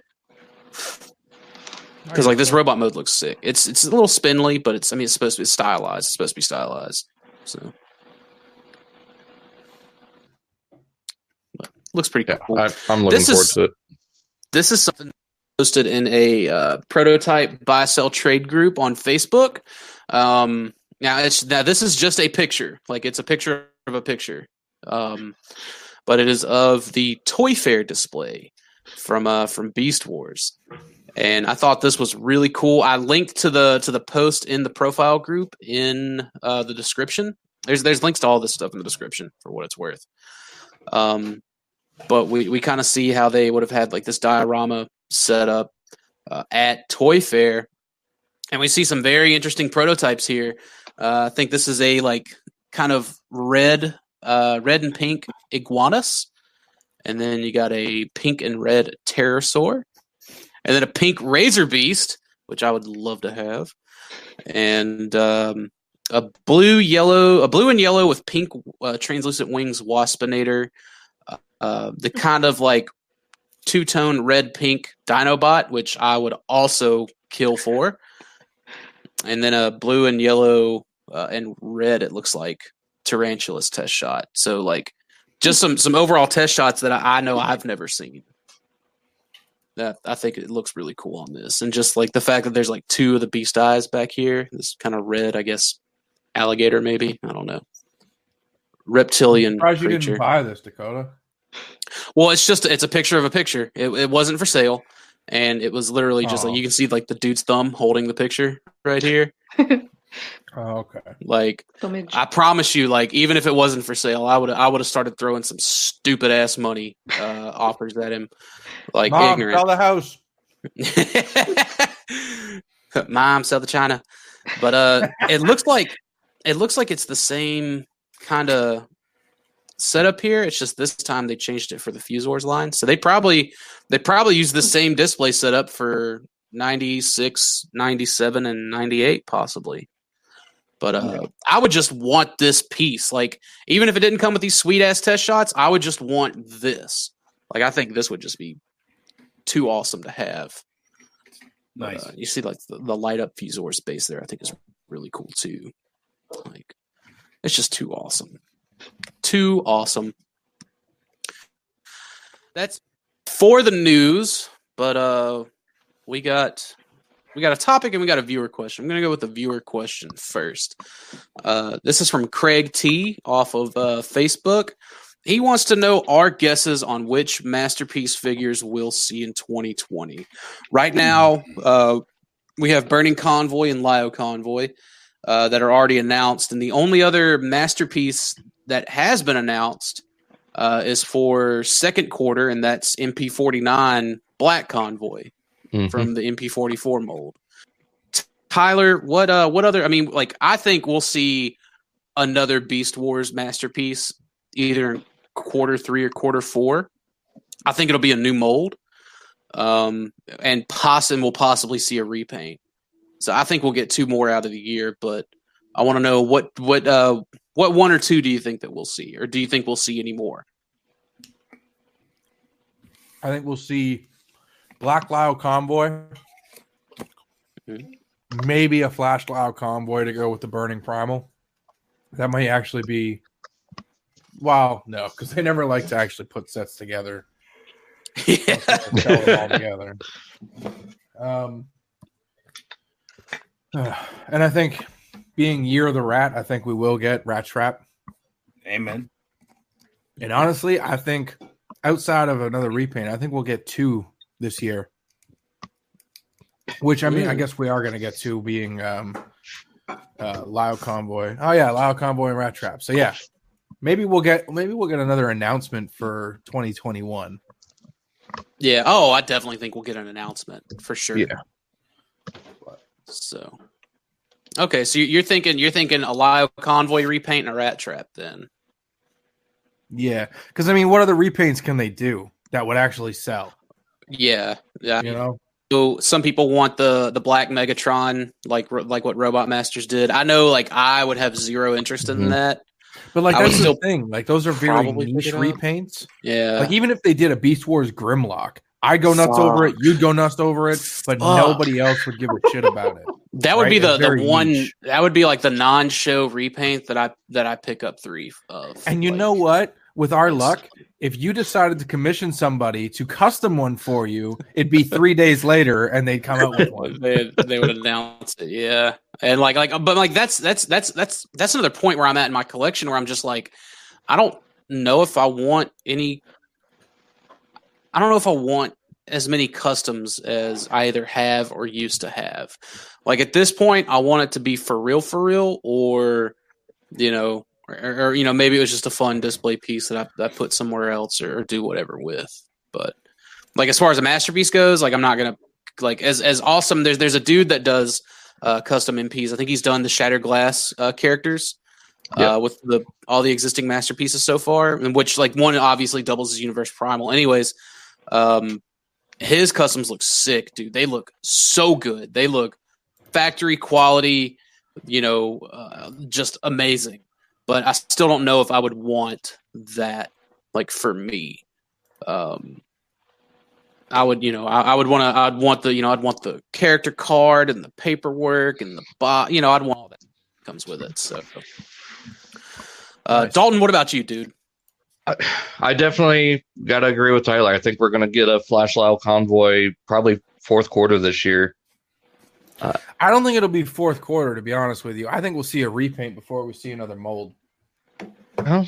Because like this robot mode looks sick. It's it's a little spindly, but it's I mean it's supposed to be stylized. It's supposed to be stylized. So looks pretty cool. I, I'm looking This forward is- to it. this is something posted in a uh, prototype buy sell trade group on Facebook. Um, now it's now this is just a picture, like it's a picture of a picture, um, but it is of the Toy Fair display from uh, from Beast Wars, and I thought this was really cool. I linked to the to the post in the profile group in uh, the description. There's there's links to all this stuff in the description for what it's worth. Um, but we, we kind of see how they would have had like this diorama set up uh, at Toy Fair, and we see some very interesting prototypes here. Uh, I think this is a like kind of red, uh, red and pink Iguanus, and then you got a pink and red Terrorsaur, and then a pink Razorbeast, which I would love to have, and um, a blue yellow, a blue and yellow with pink uh, translucent wings waspinator uh, the kind of like two tone red pink Dinobot, which I would also kill for, and then a blue and yellow uh, and red. It looks like Tarantulas test shot. So like just some some overall test shots that I, I know I've never seen. That I think it looks really cool on this, and just like the fact that there's like two of the beast eyes back here, this kind of red, I guess, alligator maybe. I don't know. Reptilian Surprised you didn't buy this, Dakota. Well, it's just it's a picture of a picture. It, it wasn't for sale, and it was literally just Oh. like you can see like the dude's thumb holding the picture right here. <laughs> Oh, okay. Like Image. I promise you, like even if it wasn't for sale, I would I would have started throwing some stupid ass money uh, offers at him, like Mom, ignorant. sell the house. <laughs> Mom, sell the china. But uh, it looks like it looks like it's the same kind of setup here. It's just this time they changed it for the Fuzors line. So they probably they probably use the same display setup for 96, 97, and 98 possibly. But uh, I would just want this piece. Like, even if it didn't come with these sweet ass test shots, I would just want this. Like, I think this would just be too awesome to have. Nice. uh, you see, like the, the light up Fusor space there, I think is really cool too. Like, it's just too awesome, too awesome. That's for the news, but uh, we got we got a topic and we got a viewer question. I'm gonna go with the viewer question first. Uh, this is from Craig T off of uh, Facebook. He wants to know our guesses on which masterpiece figures we'll see in 2020. Right now, uh, we have Burning Convoy and Lio Convoy uh, that are already announced, and the only other masterpiece that has been announced uh, is for second quarter, and that's MP49 Black Convoy Mhm. from the MP44 mold. Tyler, what uh what other I mean like I think we'll see another Beast Wars masterpiece either in quarter 3 or quarter 4. I think it'll be a new mold. Um and Possum will possibly see a repaint. So I think we'll get two more out of the year, but I want to know what what uh what one or two do you think that we'll see or do you think we'll see any more? I think we'll see Black Lio Convoy. Mhm. Maybe a Flash Lio Convoy to go with the Burning Primal. That might actually be. Wow, no, because they never like to actually put sets together. <laughs> yeah. All together. Um, <sighs> and I think being Year of the Rat, I think we will get Rat Trap. Amen. And honestly, I think outside of another repaint, I think we'll get two this year. Which I mean, I Mm. guess we are going to get two, being um, uh, Lio Convoy. Oh yeah, Lio Convoy and Rat Trap. So yeah, maybe we'll get maybe we'll get another announcement for 2021. Yeah. Oh, I definitely think we'll get an announcement for sure. Yeah. So, okay, so you're thinking you're thinking a Lio convoy repaint and a rat trap then. Yeah, because I mean, what other repaints can they do that would actually sell? Yeah, yeah. You know, So some people want the the black Megatron, like like what Robot Masters did. I know, like I would have zero interest in Mhm. that. but like I that's the thing. Like those are very niche repaints. Yeah, Like even if they did a Beast Wars Grimlock, I'd go nuts over it. You'd go nuts over it, but Fuck. nobody else would give a shit about it. <laughs> that would right? be the, It's the one. niche. That would be like the non show repaint that I that I pick up three of. And you like- know what? With our luck, if you decided to commission somebody to custom one for you, it'd be three days later, and they'd come out with <laughs> one. they they would announce it, yeah. And like like but like that's that's that's that's that's another point where I'm at in my collection where I'm just like I don't know if I want any I don't know if I want as many customs as I either have or used to have. Like at this point I want it to be for real for real or you know or, or you know maybe it was just a fun display piece that I, that I put somewhere else or, or do whatever with. But like as far as a masterpiece goes, like I'm not gonna like as as awesome. There's there's a dude that does uh, custom MPs. I think he's done the Shattered Glass uh, characters uh, with the all the existing masterpieces so far, and which like one obviously doubles as Universe Primal. Anyways, um, his customs look sick, dude. They look so good. They look factory quality. You know, uh, just amazing. But I still don't know if I would want that like for me. Um, I would, you know, I, I would want to, I'd want the, you know, I'd want the character card and the paperwork and the bot, you know, I'd want all that comes with it. So, uh, Nice. Dalton, what about you, dude? I definitely got to agree with Tyler. I think we're going to get a Flash Lio convoy probably fourth quarter this year. I don't think it'll be fourth quarter, to be honest with you. I think we'll see a repaint before we see another mold. Well,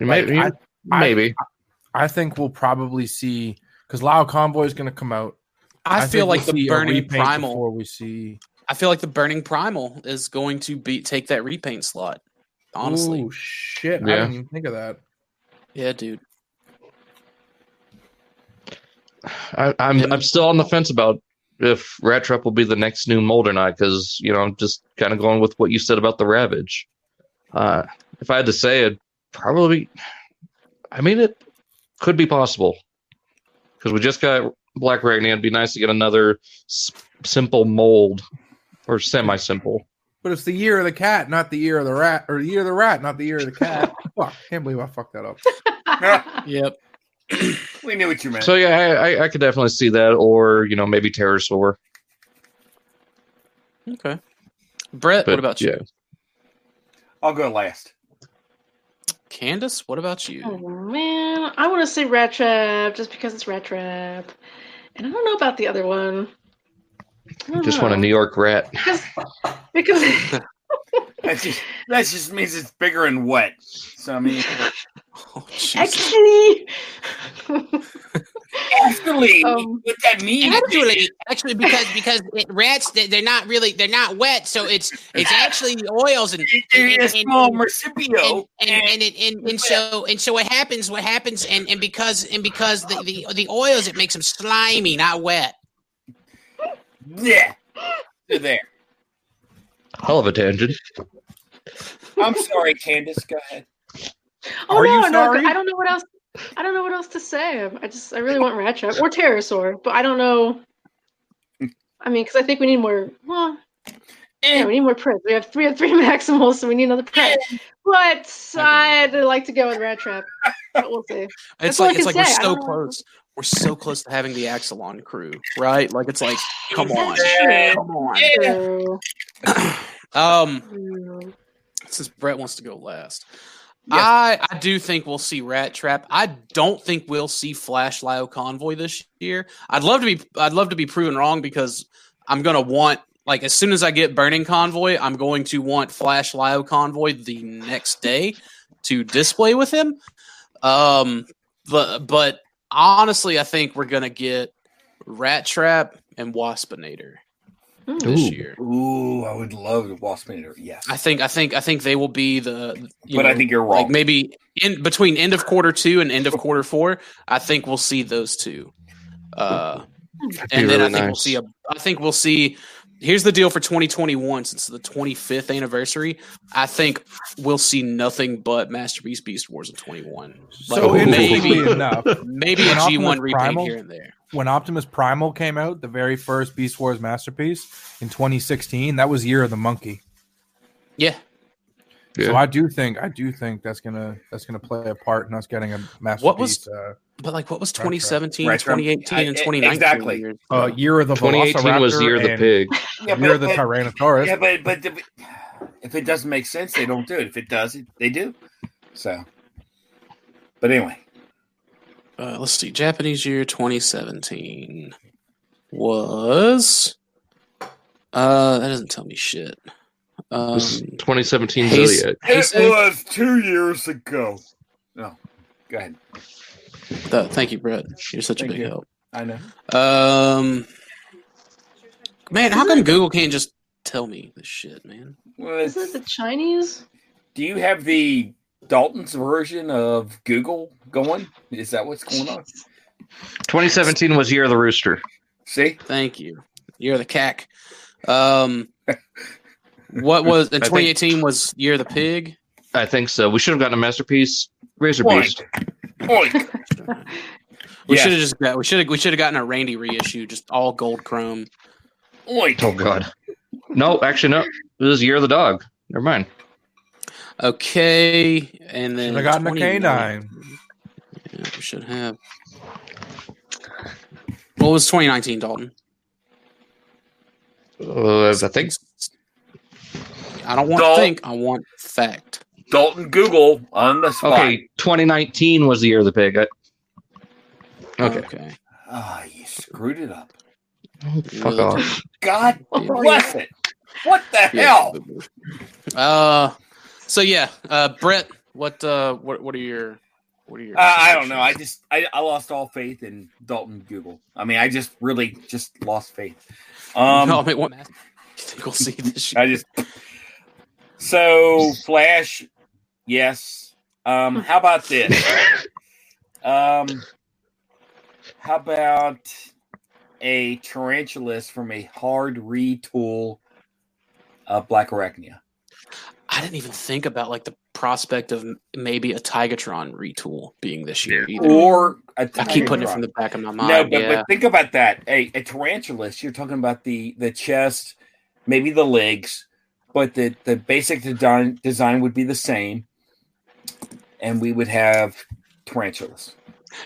Like, maybe, I- maybe. I think we'll probably see because Lio Convoy is going to come out. I, think feel like we'll the see burning repaint primal. before we see. I feel like the burning primal is going to be take that repaint slot. Honestly, Ooh, shit! I Yeah. didn't even think of that. Yeah, dude. I, I'm And- I'm still on the fence about if Rat Trap will be the next new mold or not because you know I'm just kind of going with what you said about the Ravage. Uh, if I had to say it, probably. I mean, it could be possible because we just got Black Arachnia. It'd be nice to get another s- simple mold or semi-simple. But it's the year of the cat, not the year of the rat, or the year of the rat, not the year of the cat. Fuck! Can't believe I fucked that up. <laughs> Yep. <clears throat> we knew what you meant. So yeah, I, I, I could definitely see that, or you know maybe Terrorsaur. Okay. Brett, But what about you? yeah, I'll go last. Candace, what about you? Oh man, I want to say Rat Trap just because it's Rat Trap, and I don't know about the other one. I don't just want a. New York rat. because because <laughs> <laughs> That just that just means it's bigger and wet. So I mean, Oh, actually, actually, <laughs> Um, what that means? Actually, actually, because because it, rats they- they're not really they're not wet, so it's it's actually the oils and They're a and- small and- marsupial. and, and, and, and, and, and so and so what happens what happens and, and because and because the, the the oils it makes them slimy not wet yeah, they're there. Hell of a tangent. I'm sorry, Candace. Go ahead. oh Are no, you no. I don't know what else. I don't know what else to say. I just, I really want Rat Trap <laughs> or Terrorsaur, but I don't know. I mean, because I think we need more. Well, eh. yeah, we need more Prince. We have three of three <laughs> Maximals, so we need another Prince. Eh. But I'd like to go with Rat Trap. But we'll see. <laughs> It's That's all like it's can like we're so close. We're so close to having the Axalon crew, right? Like it's like, come on, That's come on. true. <clears throat> Um, since Brett wants to go last, Yes. I I do think we'll see Rat Trap. I don't think we'll see Flash Lio Convoy this year. I'd love to be I'd love to be proven wrong because I'm gonna want like as soon as I get Burning Convoy, I'm going to want Flash Lio Convoy the next day to display with him. Um, but but honestly, I think we're gonna get Rat Trap and Waspinator Hmm. this year. Ooh, I would love Waspinator. Yes, I think I think I think they will be the. you but I think you're like wrong. maybe in between end of quarter two and end of quarter four. I think we'll see those two, uh, and then I really think we'll see a. I think we'll see here's the deal for 2021 since the 25th anniversary. I think we'll see nothing but Masterpiece Beast Wars in 21. So Like, interestingly maybe enough, maybe a When G1 Optimus repaint Primal- here and there. when Optimus Primal came out, the very first Beast Wars masterpiece in 2016, that was Year of the Monkey. Yeah. Yeah. So I do think I do think that's gonna that's gonna play a part in us getting a masterpiece. What was- uh, But like what was Retro. 2017, Retro. 2018 and 2019? exactly. uh, Year of the 2018 was Year of the Pig. <laughs> Yeah, Year of the but- Tyrannosaurus. Yeah, but but if it doesn't make sense, they don't do it. If it does, it, they do. So, but anyway, Uh, let's see. Japanese year 2017 was. Uh, that doesn't tell me shit. Um, This is 2017 Hey, Zodiac. Hey, it was two years ago. No, go ahead. Th- thank you, Brett. You're such a big you. help. I know. Um, man, how come Google can't just tell me this shit, man? Well, Is it the Chinese? do you have the Dalton's version of Google going? Is that what's going on? 2017 was Year of the Rooster. See, Thank you. You're the cack. Um, what <laughs> was in I think- 2018 was year of the pig? I think so. We should have gotten a masterpiece. Razor Oink. Beast. Oink. We Yeah. should have just got. We should have. We should have gotten a Randy reissue, just all gold chrome. Oink. Oh God. No, actually no. This is Year of the Dog. Never mind. Okay, and then Should have gotten a canine. Yeah, we should have. What was 2019, Dalton? Uh, I think I don't want Dal- to think. I want fact. Dalton Google on the spot. okay. 2019 was the Year of the Pig. I, okay. Okay. Ah, you screwed it up. Fuck Ugh. off. God <laughs> Oh, bless it. What the Yeah. hell? Uh, so yeah, uh, Brett, what uh, what what are your what are your? Uh, I don't know. I just I, I lost all faith in Dalton Google. I mean, I just really just lost faith. Um, no, I mean, what you think we'll see <laughs> this year? I just so Flash, yes. Um, how about this? Um, how about a tarantulas from a hard retool of Black Arachnia? I didn't even think about like the prospect of m- maybe a Tigatron retool being this year either. Or a I keep putting it from the back of my mind. No, but, yeah. but think about that. A, a tarantulas, you're talking about the the chest, maybe the legs, but the the basic design design would be the same, and we would have tarantulas.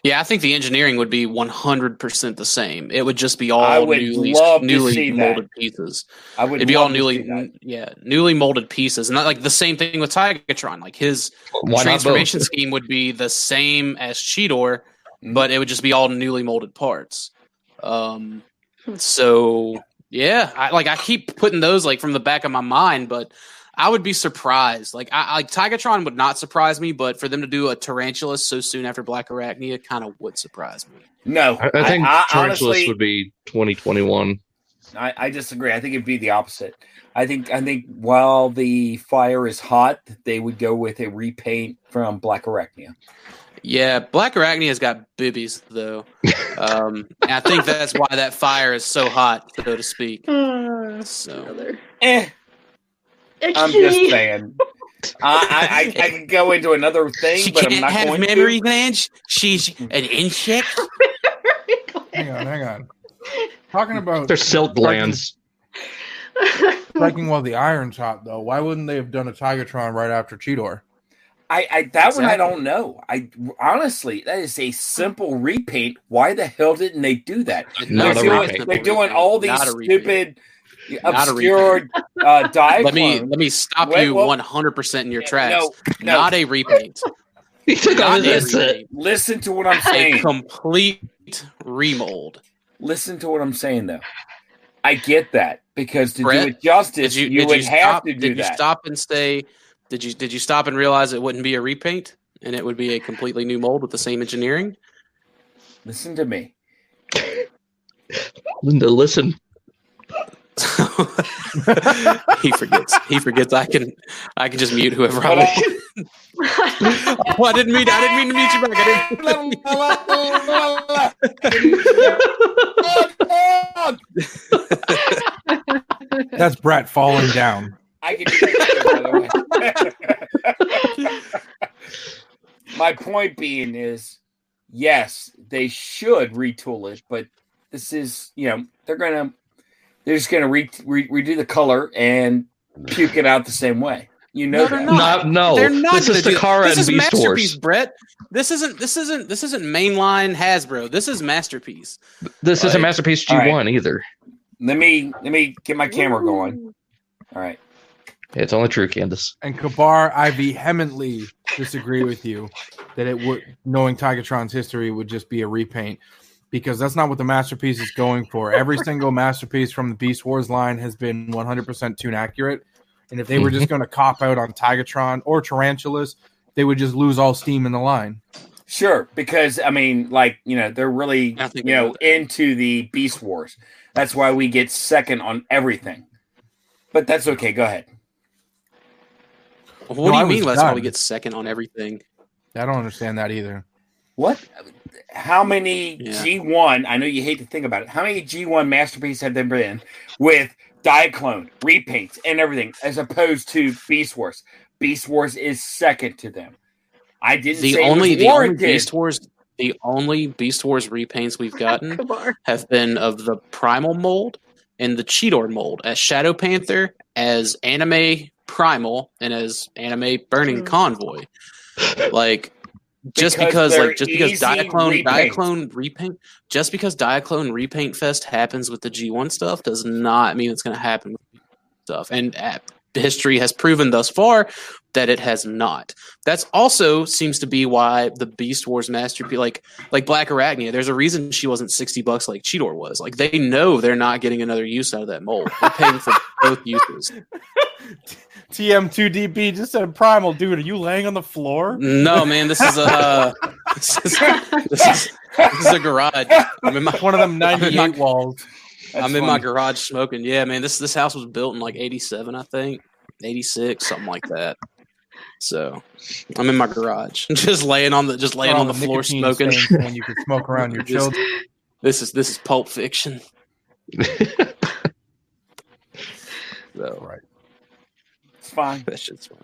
Yeah, I think the engineering would be 100% the same. It would just be all I would newly, love newly see that. molded pieces. I would It'd be all newly, yeah, newly molded pieces. And not like the same thing with Tigatron. Like his Why transformation <laughs> scheme would be the same as Cheetor, Mhm. but it would just be all newly molded parts. Um, Hmm. so yeah, I like I keep putting those like from the back of my mind, but I would be surprised. Like I like Tigatron would not surprise me, but for them to do a Tarantula so soon after Black Arachnia kind of would surprise me. No, I, I think I, Tarantulas honestly, would be 2021. I, I disagree. I think it'd be the opposite. I think I think while the fire is hot, they would go with a repaint from Black Arachnia. Yeah, Black Arachnia's got boobies though. <laughs> Um, I think that's why that fire is so hot, so to speak. Uh, <sighs> So brother. I'm just saying. I, I, I <laughs> can go into another thing, she but I'm can't have going memory to. glands. She's an insect. <laughs> Hang on, hang on. Talking about They're silk striking- glands. Striking while the iron's hot, though. Why wouldn't they have done a Tigatron right after Cheetor? I, I that one I don't know. I honestly, that is a simple repaint. Why the hell didn't they do that? Not they're a doing, repaint. they're doing all these Not repaint. stupid, Not a obscure uh, diagrams. <laughs> Let me let me stop Wait, you one hundred percent in your tracks. No, no. Not a repaint. <laughs> He took Not a repaint. Listen to what I'm A saying. complete remold. Listen to what I'm saying, though. I get that because to Brett, do it justice, Did you, you, would you have stop, to do did you stop and say did you did you stop and realize it wouldn't be a repaint and it would be a completely new mold with the same engineering? Listen to me. <laughs> Linda, listen. <laughs> he forgets. He forgets. I can, I can just mute whoever I But want. <laughs> oh, I didn't mean. I didn't mean to mute you back. I didn't. <laughs> That's Brett falling down. I can that too, by the way. My point being is, yes, they should retool it, but this is, you know, they're gonna, they're just gonna re- re- redo the color and puke it out the same way. You know No, they're that. not. No, no. They're not this gonna is do Takara This and is Beast masterpiece, Wars. Brett. This isn't. This isn't. This isn't mainline Hasbro. This is masterpiece. This isn't Masterpiece G1 either. Let me let me get my camera going. All right. It's only true, Candace. And Kabar, I vehemently disagree with you that it would, knowing Tigatron's history, would just be a repaint because that's not what the masterpiece is going for. Every <laughs> single masterpiece from the Beast Wars line has been 100% tune accurate. And if they were just mhm. going to cop out on Tigatron or Tarantulas, they would just lose all steam in the line. Sure, because I mean, like you know, they're really you know into the Beast Wars. That's why we get second on everything. But that's okay. Go ahead. What No, do you was mean? That's why done. we get second on everything. I don't understand that either. What? How many Yeah. G1? I know you hate to think about it. How many G1 masterpieces have there been with Diaclone, repaints, and everything, as opposed to Beast Wars? Beast Wars is second to them. I didn't The say only it was the only. Beast Wars the only Beast Wars repaints we've gotten <laughs> have been of the Primal mold and the Cheetor mold as Shadow Panther, as Anime Primal, and as Anime Burning Hmm. Convoy. Like just Because because, like just because Diaclone repaints. Diaclone repaint just because Diaclone repaint fest happens with the G1 stuff does not mean it's going to happen with stuff. And uh, history has proven thus far that it has not. That's also seems to be why the Beast Wars masterpiece, like like Black Arachnia, there's a reason she wasn't sixty bucks like Cheetor was. Like they know they're not getting another use out of that mold. They're paying for <laughs> both uses. <laughs> TM2DB just said primal, dude. Are you laying on the floor? No, man, this is a uh, <laughs> this, is, this is this is a garage. I'm in my One of them I'm in my- walls. That's I'm in my garage smoking. Yeah, man, this this house was built in like '87, I think, '86, something like that. So I'm in my garage, <laughs> just laying on the just laying on the floor smoking. stains And you can smoke around your <laughs> Just- children. This is this is Pulp Fiction. So Right. It's fine. <laughs> that shit's funny.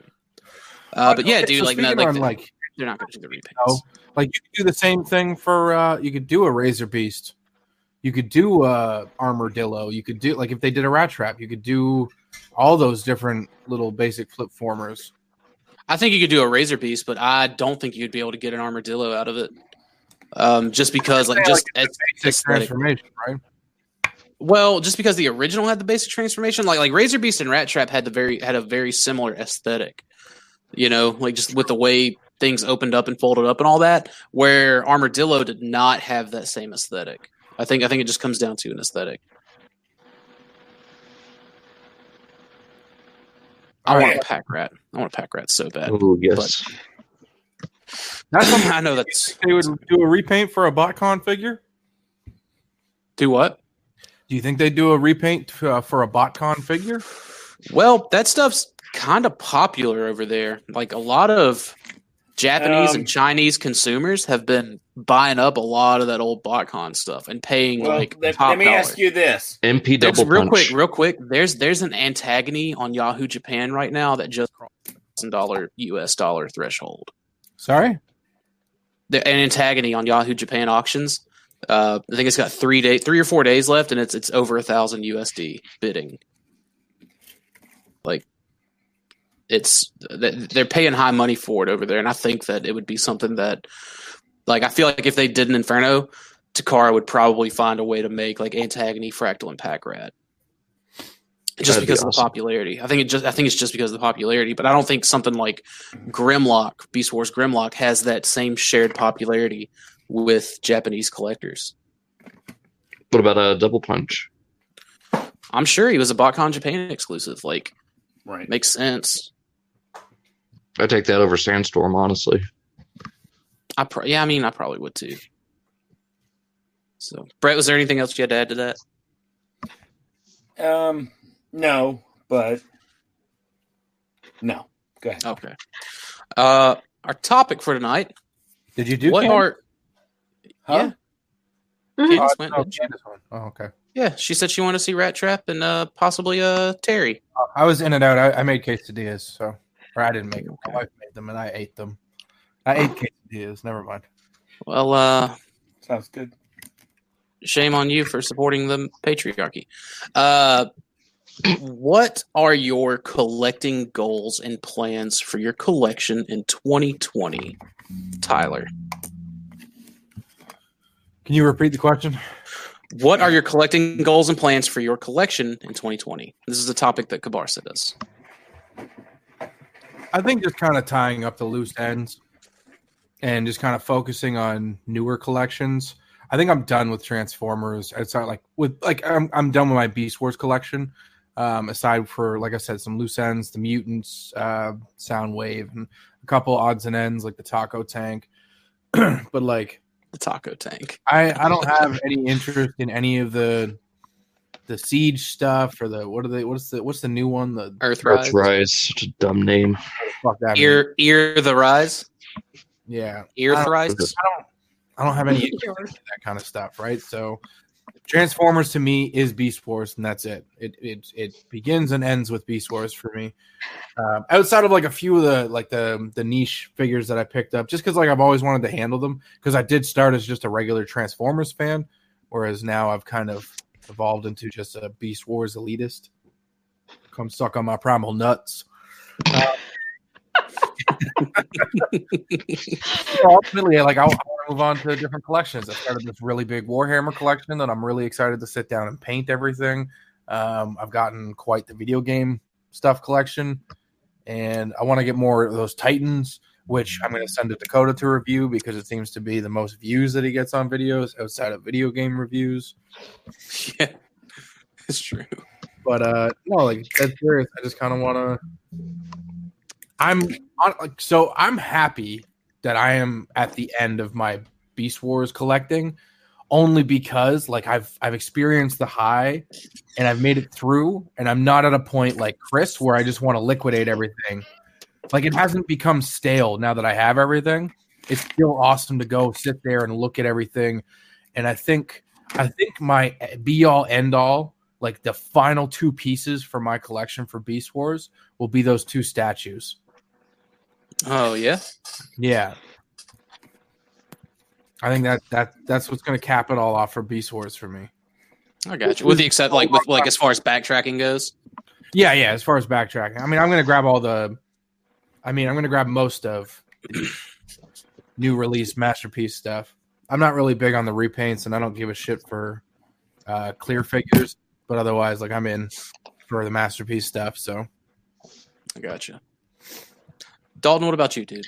Uh, but yeah, Okay, dude, so like, no, like, on, they- like they're not going to do the repaints. No. like you could do the same thing for uh you could do a Razorbeast you could do uh armordillo you could do like if they did a rat trap you could do all those different little basic flip formers I think you could do a Razorbeast, but I don't think you'd be able to get an armordillo out of it. Um, just because, like, just like, it's transformation right Well, just because the original had the basic transformation, like like Razorbeast and Rat Trap had the very had a very similar aesthetic. You know, like just with the way things opened up and folded up and all that, where Armordillo did not have that same aesthetic. I think I think it just comes down to an aesthetic. I All want right. a pack rat. I want a pack rat so bad. Ooh, yes. that's I know that's they would do a repaint for a botcon figure do what? Do you think they do a repaint uh, for a botcon figure Well, that stuff's kind of popular over there. Like a lot of Japanese Um, and Chinese consumers have been buying up a lot of that old BotCon stuff and paying Well, like let, top let me dollar. ask you this. MP There's- double real punch. quick, real quick. There's there's an antagony on Yahoo Japan right now that just crossed the thousand dollar US dollar threshold. sorry The, an antagony on Yahoo Japan auctions. Uh, I think it's got three day, three or four days left, and it's it's over a thousand USD bidding. Like, it's they're paying high money for it over there, and I think that it would be something that, like, I feel like if they did an Inferno, Takara would probably find a way to make like Antagony, Fractyl, and Pack Rat. Just That'd be because of the popularity, I think it just I think it's just because of the popularity, but I don't think something like Grimlock, Beast Wars Grimlock, has that same shared popularity with Japanese collectors. What about a double punch? I'm sure he was a BotCon Japan exclusive. Like, Right. makes sense. I take that over Sandstorm, honestly. I pro- yeah, I mean, I probably would too. So, Brett, was there anything else you had to add to that? Um, no, but no. Go ahead. Okay. Uh, our topic for tonight. did you do what Cam- are Huh? yeah? Mhm. Candace Oh, went, oh, she? Candace went. Oh, okay Yeah, she said she wanted to see Rat Trap and uh, possibly uh, Terry. I was in and out. I, I made quesadillas, so or I didn't make them. My wife made them, and I ate them. I ate quesadillas. Never mind. Well, uh, Sounds good. shame on you for supporting the patriarchy. Uh, <clears throat> what are your collecting goals and plans for your collection in 2020, Tyler? Can you repeat the question? What are your collecting goals and plans for your collection in 2020? This is a topic that Kabar said us. I think just kind of tying up the loose ends and just kind of focusing on newer collections. I think I'm done with Transformers. It's not like with like I'm I'm done with my Beast Wars collection. Um, aside for like I said, some loose ends, the mutants, uh, Soundwave, and a couple odds and ends like the Taco Tank. <clears throat> but like The taco tank. I I don't have any interest in any of the the siege stuff or the what are they what's the what's the new one the Earthrise. Earthrise, such a dumb name. fuck that means. Ear, ear the rise. yeah Ear I don't- thrice. I don't have any <laughs> interest in that kind of stuff, right? So Transformers to me is Beast Wars, and that's it. It it it begins and ends with Beast Wars for me. Um, outside of like a few of the like the the niche figures that I picked up, just because like I've always wanted to handle them, because I did start as just a regular Transformers fan, whereas now I've kind of evolved into just a Beast Wars elitist. Come suck on my primal nuts. <laughs> <laughs> So ultimately, like I, I move on to different collections. I started this really big Warhammer collection that I'm really excited to sit down and paint everything. Um, I've gotten quite the video game stuff collection, and I want to get more of those Titans, which I'm going to send to Dakota to review because it seems to be the most views that he gets on videos outside of video game reviews. <laughs> yeah, it's true. But uh no, like that's serious. I just kind of want to. I'm like so. I'm happy that I am at the end of my Beast Wars collecting, only because like I've I've experienced the high, and I've made it through, and I'm not at a point like Chris where I just want to liquidate everything. Like it hasn't become stale now that I have everything. It's still awesome to go sit there and look at everything, and I think I think my eh, be all end all like the final two pieces for my collection for Beast Wars will be those two statues. Oh yeah. Yeah. I think that that that's what's going to cap it all off for Beast Wars for me. I got you. With the except like with like as far as backtracking goes. Yeah, yeah. As far as backtracking, I mean, I'm going to grab all the. I mean, I'm going to grab most of <clears throat> new release masterpiece stuff. I'm not really big on the repaints, and I don't give a shit for uh, clear figures. But otherwise, like I'm in for the masterpiece stuff. So I got you. Dalton, what about you, dude?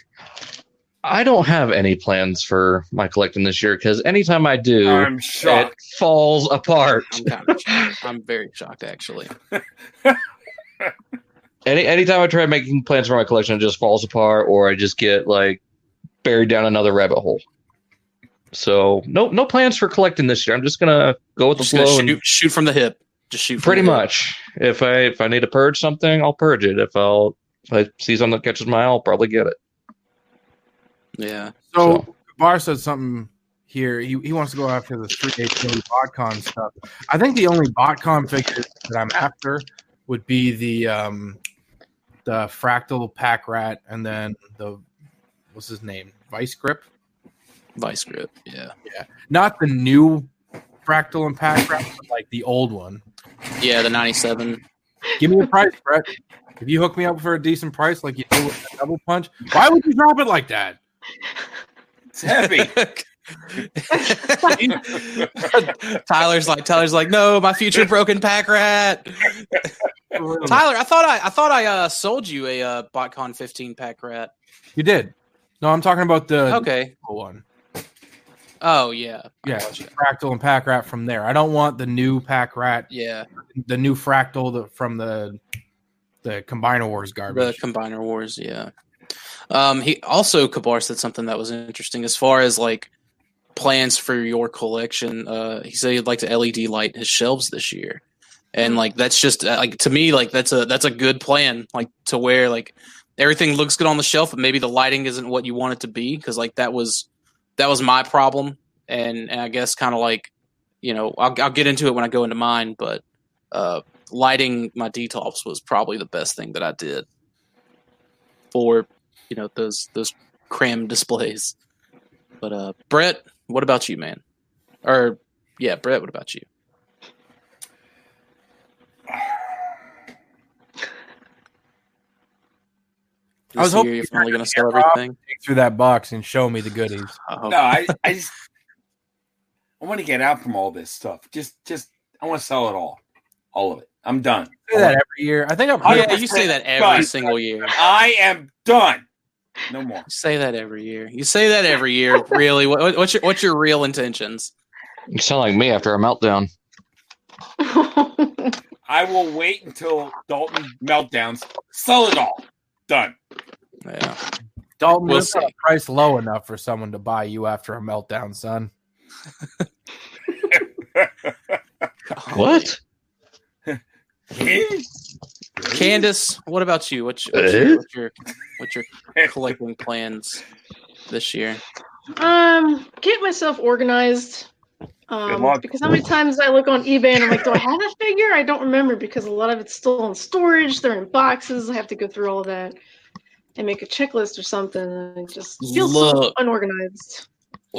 I don't have any plans for my collecting this year because anytime I do, I'm it falls apart. I'm kind of shocked. <laughs> I'm very shocked actually. <laughs> Any anytime I try making plans for my collection, it just falls apart, or I just get like buried down another rabbit hole. So no no plans for collecting this year. I'm just gonna go with the Just gonna flow. shoot, shoot from the hip. Just shoot. From pretty the hip. much. If I if I need to purge something, I'll purge it. If I'll if I see something that catches my eye, I'll probably get it. Yeah. So, So- Bar said something here. He, he wants to go after the Street H BotCon stuff. I think the only BotCon figure that I'm after would be the um, the fractyl pack rat and then the what's his name Vice Grip. Vice grip. Yeah. Yeah. Not the new fractyl and pack rat, but like the old one. Yeah. The '97. Give me a price, Brett. If you hook me up for a decent price, like you did with the double punch, why would you drop it like that? It's heavy. <laughs> Tyler's like Tyler's like no, my future broken pack rat. <laughs> Tyler, I thought I I thought I uh sold you a uh, BotCon 15 pack rat. You did. No, I'm talking about the Okay. one. Oh yeah. Yeah, fractyl and pack rat from there. I don't want the new pack rat, Yeah. the new fractyl the, from the the Combiner Wars garbage. The. Combiner Wars. Yeah. Um. He also Kabar said something that was interesting as far as like plans for your collection. Uh, he said he'd like to LED light his shelves this year, and like that's just uh, like to me like that's a that's a good plan. Like to where like everything looks good on the shelf, but maybe the lighting isn't what you want it to be because like that was that was my problem, and, and I guess kind of like you know, I'll, I'll get into it when I go into mine, but uh, lighting my detolfs was probably the best thing that I did for, you know, those those cram <laughs> displays. But uh, Brett, what about you, man? Or yeah, Brett, what about you? I was hoping you're finally going to sell gonna get Rob. everything. Through that box and show me the goodies. I hope- No, I, I just I want to get out from all this stuff. Just just I want to sell it all. All of it. I'm done. I say that every year. I think I'm. Oh, yeah, you say that every Right. single year. I am done. No more. You say that every year. You say that every year. Really? What, what- what's your what's your real intentions? You sound like me after a meltdown. <laughs> I will wait until Dalton meltdowns. Sell it all. Done. Yeah. Dalton, We'll we'll see. price low enough for someone to buy you after a meltdown, son. What? <laughs> Candace, what about you? What's, what's, your, what's your what's your collecting plans this year? Um, get myself organized. Um, because how many times I look on eBay and I'm like, do I have a figure? I don't remember because a lot of it's still in storage. They're in boxes. I have to go through all of that and make a checklist or something. And it just feels so unorganized.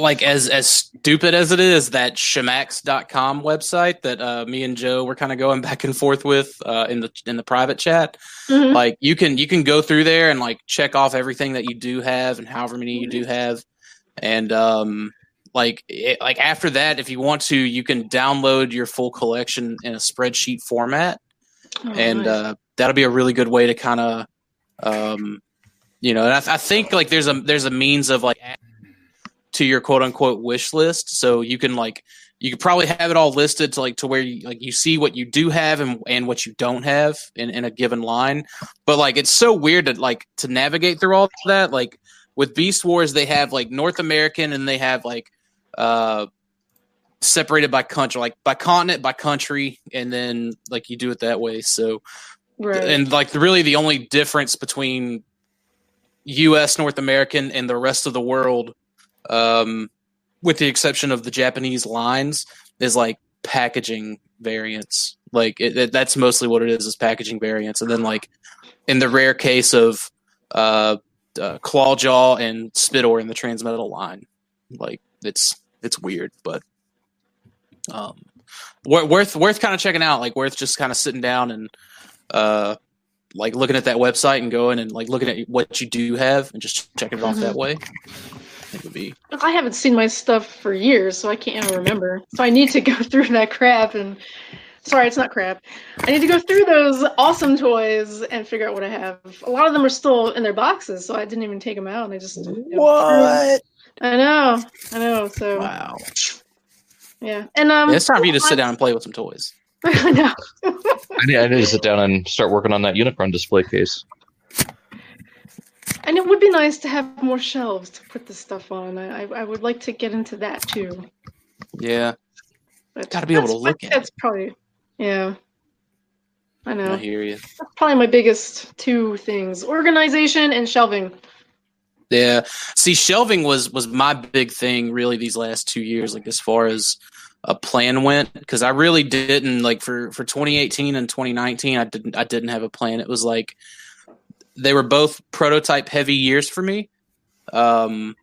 Like as as stupid as it is, that shemax.com website that uh, me and Joe were kind of going <laughs> back and forth with uh, in the in the private chat. Mhm. Like you can you can go through there and like check off everything that you do have and however many you do have, and um like it, like after that, if you want to, you can download your full collection in a spreadsheet format. Oh, and nice. uh, that'll be a really good way to kind of, um, you know, and I, I think like there's a there's a means of like to your quote unquote wish list, so you can like you could probably have it all listed to like to where you like you see what you do have and and what you don't have in in a given line, but like it's so weird to like to navigate through all that. Like with Beast Wars, they have like North American and they have like uh separated by country like by continent by country and then like you do it that way so right. and like really the only difference between us north american and the rest of the world um with the exception of the japanese lines is like packaging variants. Like it, it- that's mostly what it is is packaging variants. And then like in the rare case of uh, uh clawjaw and spittor in the transmetal line like it's it's weird but um wor- worth worth kind of checking out like worth just kind of sitting down and uh like looking at that website and going and like looking at what you do have and just checking it off that way it would be I haven't seen my stuff for years, so I can't even remember. So I need to go <laughs> through that crap and sorry, it's not crap. I need to go through those awesome toys and figure out what I have. A lot of them are still in their boxes, so I didn't even take them out. And I just you know, I know, I know. So wow yeah, and um, Yeah, it's time for you to sit down and play with some toys <laughs> I know. I need, I need to sit down and start working on that Unicron display case. And it would be nice to have more shelves to put this stuff on. I, I- would like to get into that too. yeah But Gotta be able to look at it. That's probably, yeah. I know. i hear you That's probably my biggest two things: organization and shelving. Yeah. See, shelving was was my big thing really these last two years, like as far as a plan went, because I really didn't like for for 2018 and 2019. I didn't I didn't have a plan. It was like they were both prototype heavy years for me, um,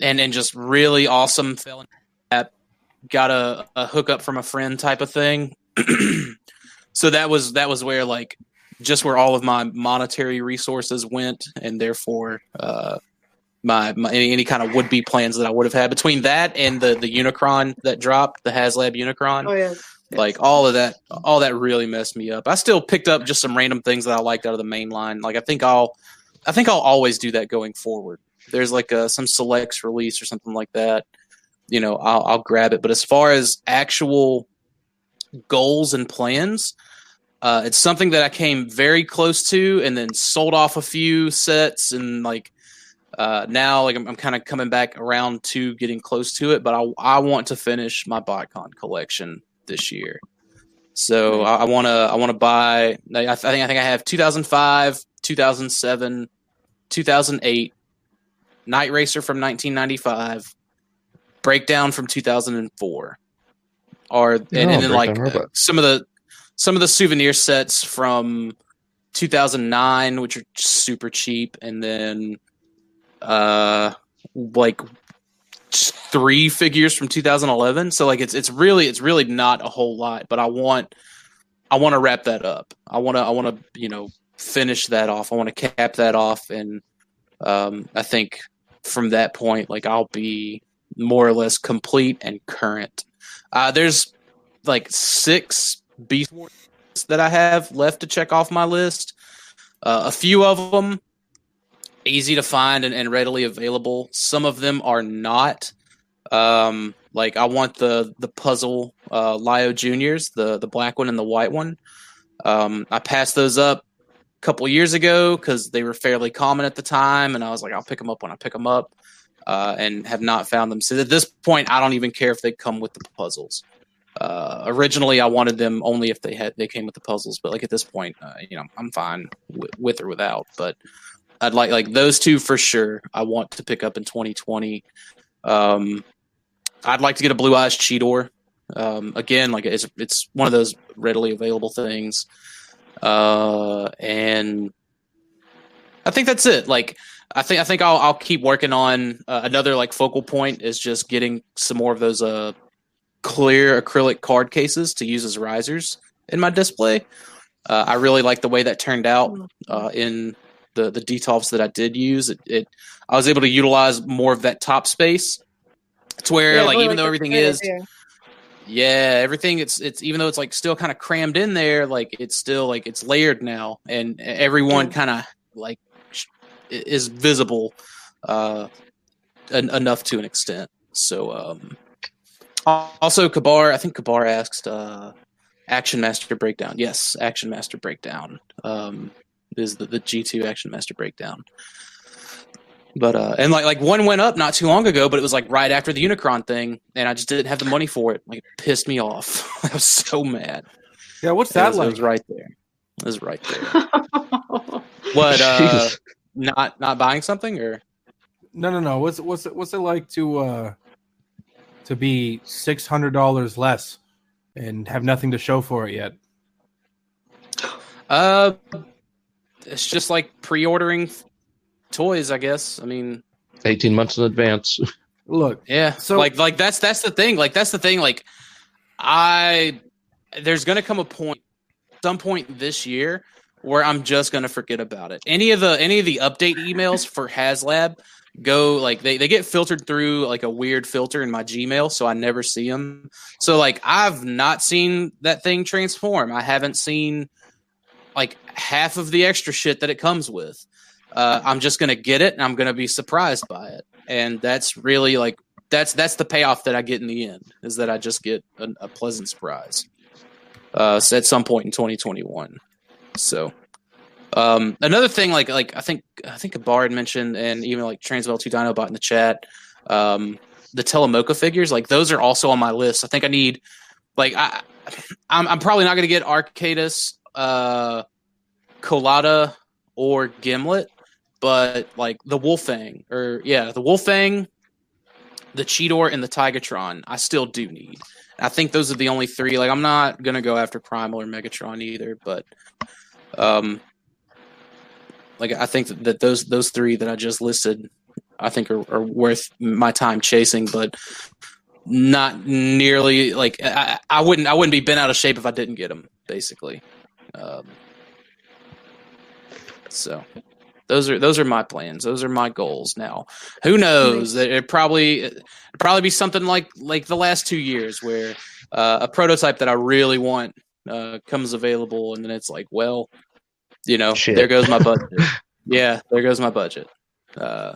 and and just really awesome. Fell that got a, a hookup from a friend type of thing. <clears throat> so that was that was where like just where all of my monetary resources went, and therefore. Uh, my, my any, any kind of would be plans that I would have had between that and the the Unicron that dropped, the HasLab Unicron. Oh yeah. Like all of that, all that really messed me up. I still picked up just some random things that I liked out of the main line. Like I think I'll, I think I'll always do that going forward. There's like a, some selects release or something like that. You know, I'll, I'll grab it. But as far as actual goals and plans, uh, it's something that I came very close to, and then sold off a few sets, and like uh, now like I'm, I'm kind of coming back around to getting close to it. But I I want to finish my BotCon collection this year. So I want to I want to buy. I, I think I think I have 2005, 2007, 2008, Night Racer from 1995, Breakdown from 2004, are and, No, and then like uh, some of the some of the souvenir sets from 2009 which are super cheap and then uh like three figures from 2011 so like it's it's really it's really not a whole lot but i want i want to wrap that up. I want to i want to you know finish that off. I want to cap that off. And um i think from that point like i'll be more or less complete and current. Uh there's like six beast Wars that i have left to check off my list. Uh, a few of them easy to find and, and readily available. Some of them are not. Um, like I want the the puzzle uh, Lio Juniors, the the black one and the white one. Um, I passed those up a couple years ago because they were fairly common at the time, and I was like, I'll pick them up when I pick them up, uh, and have not found them. So at this point, I don't even care if they come with the puzzles. Uh, originally, I wanted them only if they had they came with the puzzles, but like at this point, uh, you know, I'm fine with or without. But I'd like like those two for sure. I want to pick up in 2020. Um, I'd like to get a Blue Eyes Cheetor. Um, again, like it's it's one of those readily available things. Uh, and I think that's it. Like I think I think I'll I'll keep working on uh, another like focal point is just getting some more of those uh clear acrylic card cases to use as risers in my display. Uh, I really like the way that turned out uh, in the the detolfs that I did use. It, it I was able to utilize more of that top space to where Yeah, like even though everything is yeah everything it's it's even though it's like still kind of crammed in there like it's still like it's layered now and everyone kind of like sh- is visible uh en- enough to an extent. So um also kabar i think kabar asked uh action master breakdown. Yes action master breakdown. Um is the, the g2 action master breakdown. But uh and like like one went up not too long ago but it was like right after the unicron thing and i just didn't have the money for it. Like it pissed me off. <laughs> I was so mad. Yeah, what's it that was, it like? was right there. It was right there. <laughs> What uh not not buying something or? No, no, no. What's what's it, what's it like to uh to be six hundred dollars less and have nothing to show for it yet? uh it's just like pre-ordering toys i guess i mean 18 months in advance. <laughs> Look, Yeah. So- So like like that's that's the thing. Like that's the thing. Like I there's gonna come a point some point this year where I'm just gonna forget about it. Any of the any of the update emails for HasLab go like they, they get filtered through like a weird filter in my Gmail, so I never see them. So like I've not seen that thing transform. I haven't seen like half of the extra shit that it comes with. Uh, I'm just gonna get it and I'm gonna be surprised by it, and that's really like that's that's the payoff that I get in the end is that I just get a, a pleasant surprise. Uh, at some point in 2021. So um, another thing, like like I think I think Kabar mentioned, and even like Transwell Two Dinobot in the chat, um, the Telemocha figures, like those are also on my list. I think I need like I I'm, I'm probably not going to get Arcadus, uh, Colada, or Gimlet, but like the Wolfang or yeah, the Wolfang, the Cheetor, and the Tigatron, I still do need. I think those are the only three. Like I'm not gonna go after Primal or Megatron either, but um, like I think that, those those three that I just listed, I think are, are worth my time chasing, but not nearly like I, I wouldn't I wouldn't be bent out of shape if I didn't get them. Basically, um, so those are those are my plans. Those are my goals. Now, who knows? It, it probably it probably be something like like the last two years where uh, a prototype that I really want uh, comes available, and then it's like, well, you know, Shit. there goes my budget. <laughs> yeah, there goes my budget. Uh,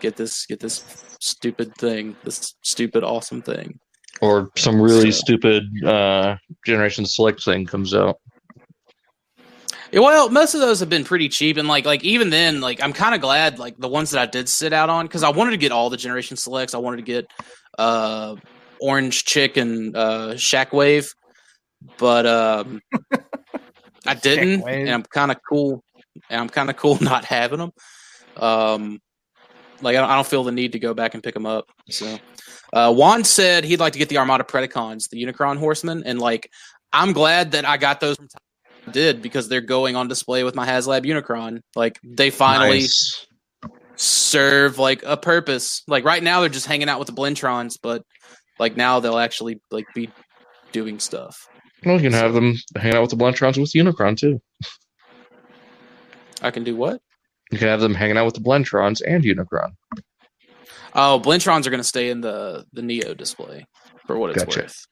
get this get this stupid thing, this stupid awesome thing. Or some really So- stupid uh, Generation Select thing comes out. Well, most of those have been pretty cheap, and like like even then, like I'm kind of glad like the ones that I did sit out on because I wanted to get all the generation selects. I wanted to get uh Orange Chick and uh Shackwave, but um I <laughs> didn't, and I'm kind of cool. And I'm kind of cool <laughs> not having them. Um, like I don't, I don't feel the need to go back and pick them up. So, Uh, Juan said he'd like to get the Armada Predacons, the Unicron Horsemen, and like I'm glad that I got those. From did because they're going on display with my HasLab Unicron. Like they finally Nice. serve like a purpose. Like right now they're just hanging out with the Blentrons, but like now they'll actually like be doing stuff. Well, you can have them hang out with the Blentrons with Unicron too. I can do what? You can have them hanging out with the Blentrons and Unicron. Oh, Blentrons are going to stay in the the Neo display for what it's Gotcha. worth.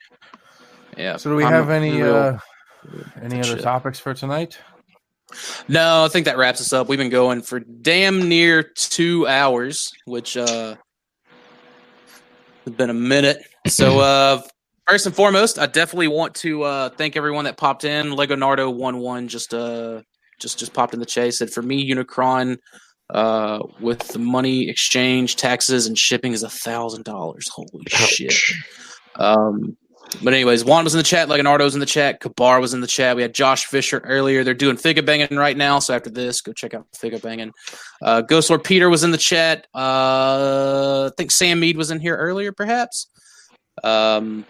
Yeah. So do we I'm have any real- uh, any other shit. topics for tonight? No, I think that wraps us up. We've been going for damn near two hours, which uh has been a minute. So <clears throat> uh first and foremost, I definitely want to uh thank everyone that popped in. Legonardo one one just uh just just popped in the chase. Said for me, Unicron uh with the money exchange, taxes, and shipping is a thousand dollars. Holy shit. Um but anyways, Juan was in the chat, Leonardo's in the chat, Kabar was in the chat. We had Josh Fisher earlier. They're doing Figure Banging right now. So after this, go check out Figure Banging. Uh, Ghost Lord Peter was in the chat. Uh, I think Sam Mead was in here earlier, perhaps. Um,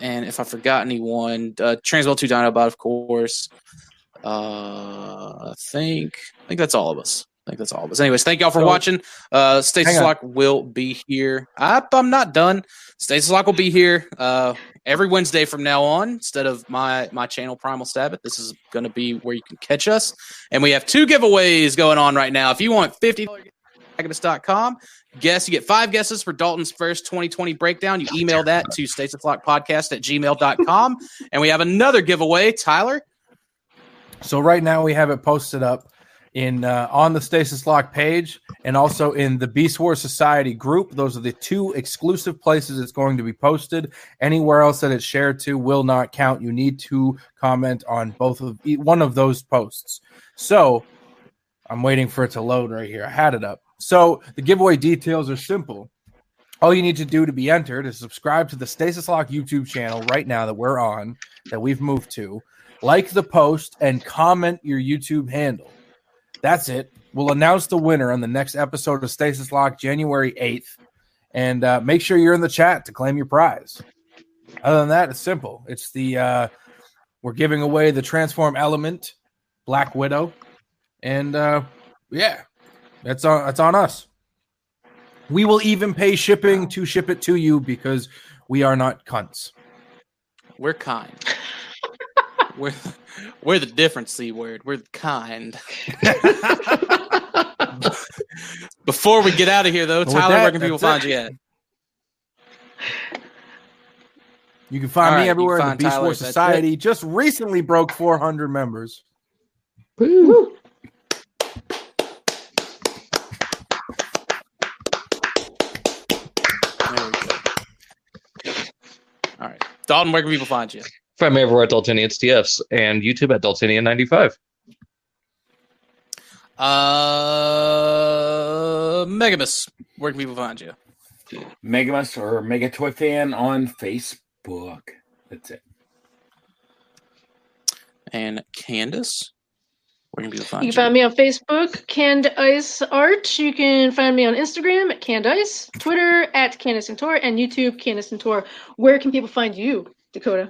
and if I forgot anyone, uh, Transwell 2 Dinobot, of course. Uh, I think I think that's all of us. I think that's all of us. Anyways, thank y'all for So- watching. Uh, Stasis on. Lock will be here. I, I'm not done. Stasis Lock will be here uh, every Wednesday from now on. Instead of my my channel Primal Sabbath, this is going to be where you can catch us. And we have two giveaways going on right now. If you want fifty com guess you get five guesses for Dalton's first 2020 breakdown. You email that to stasislockpodcast at gmail.com. And we have another giveaway. Tyler, So right now we have it posted up in uh, on the Stasis Lock page and also in the Beast War Society group. Those are the two exclusive places it's going to be posted. Anywhere else that it's shared to will not count. You need to comment on both of one of those posts. So I'm waiting for it to load right here. I had it up. So the giveaway details are simple. All you need to do to be entered is subscribe to the Stasis Lock YouTube channel right now that we're on, that we've moved to like the post and comment your YouTube handle. That's it. We'll announce the winner on the next episode of Stasis Lock, January 8th. And uh, make sure you're in the chat to claim your prize. Other than that, it's simple. It's the uh, we're giving away the transform element, Black Widow, and uh, yeah, that's on that's on us. We will even pay shipping to ship it to you because we are not cunts. we're kind. We're, we're the different C word. We're the kind. <laughs> Before we get out of here, though, With Tyler, that, where can people that's find it. you at? You can find All right, me you everywhere in find the Beast Tyler, War that's it. Society. Just recently broke 400 members. Woo. There we go. All right. Dalton, where can people find you? Find me everywhere at Daltonians TFs and YouTube at Daltonian95. Uh, Megamus, where can people find you? Megamus or Mega Toy Fan on Facebook. That's it. And Candace, where can people find You you? can find me on Facebook, Canned Ice Art. You can find me on Instagram at Canned Ice, Twitter at Candace and Tor, and YouTube Candace and Tor. Where can people find you, Dakota?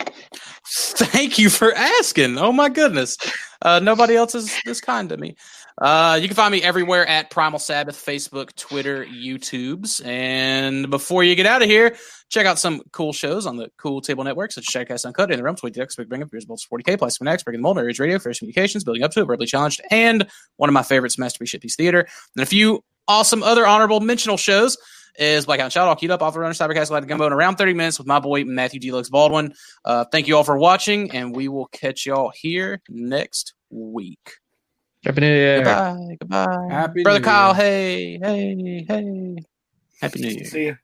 Thank you for asking. Oh my goodness. Uh, nobody else is this kind to me. Uh, you can find me everywhere at Primal Sabbath, Facebook, Twitter, YouTubes. And before you get out of here, check out some cool shows on the Cool Table Network, such as Shackcast Uncut, In the Realms, Tweet the Big Bang Up, Beers, Bolts, 40K, Plus, X, Breaking the Mold, Age Radio, First Communications, Building Up to It, Verbally Challenged, and one of my favorites, Masterpiece Shitpiece Theater. And a few awesome other honorable mentional shows is Blackout and Shout, All Queued Up, Off the Runner, Cybercast, Glad to Gumbo in around 30 minutes with my boy Matthew Deluxe Baldwin. Uh, thank you all for watching, and we will catch y'all here next week. Happy New Year. Goodbye. Goodbye. Happy Brother New Kyle, Year. hey, hey, hey. Happy New Year. See ya.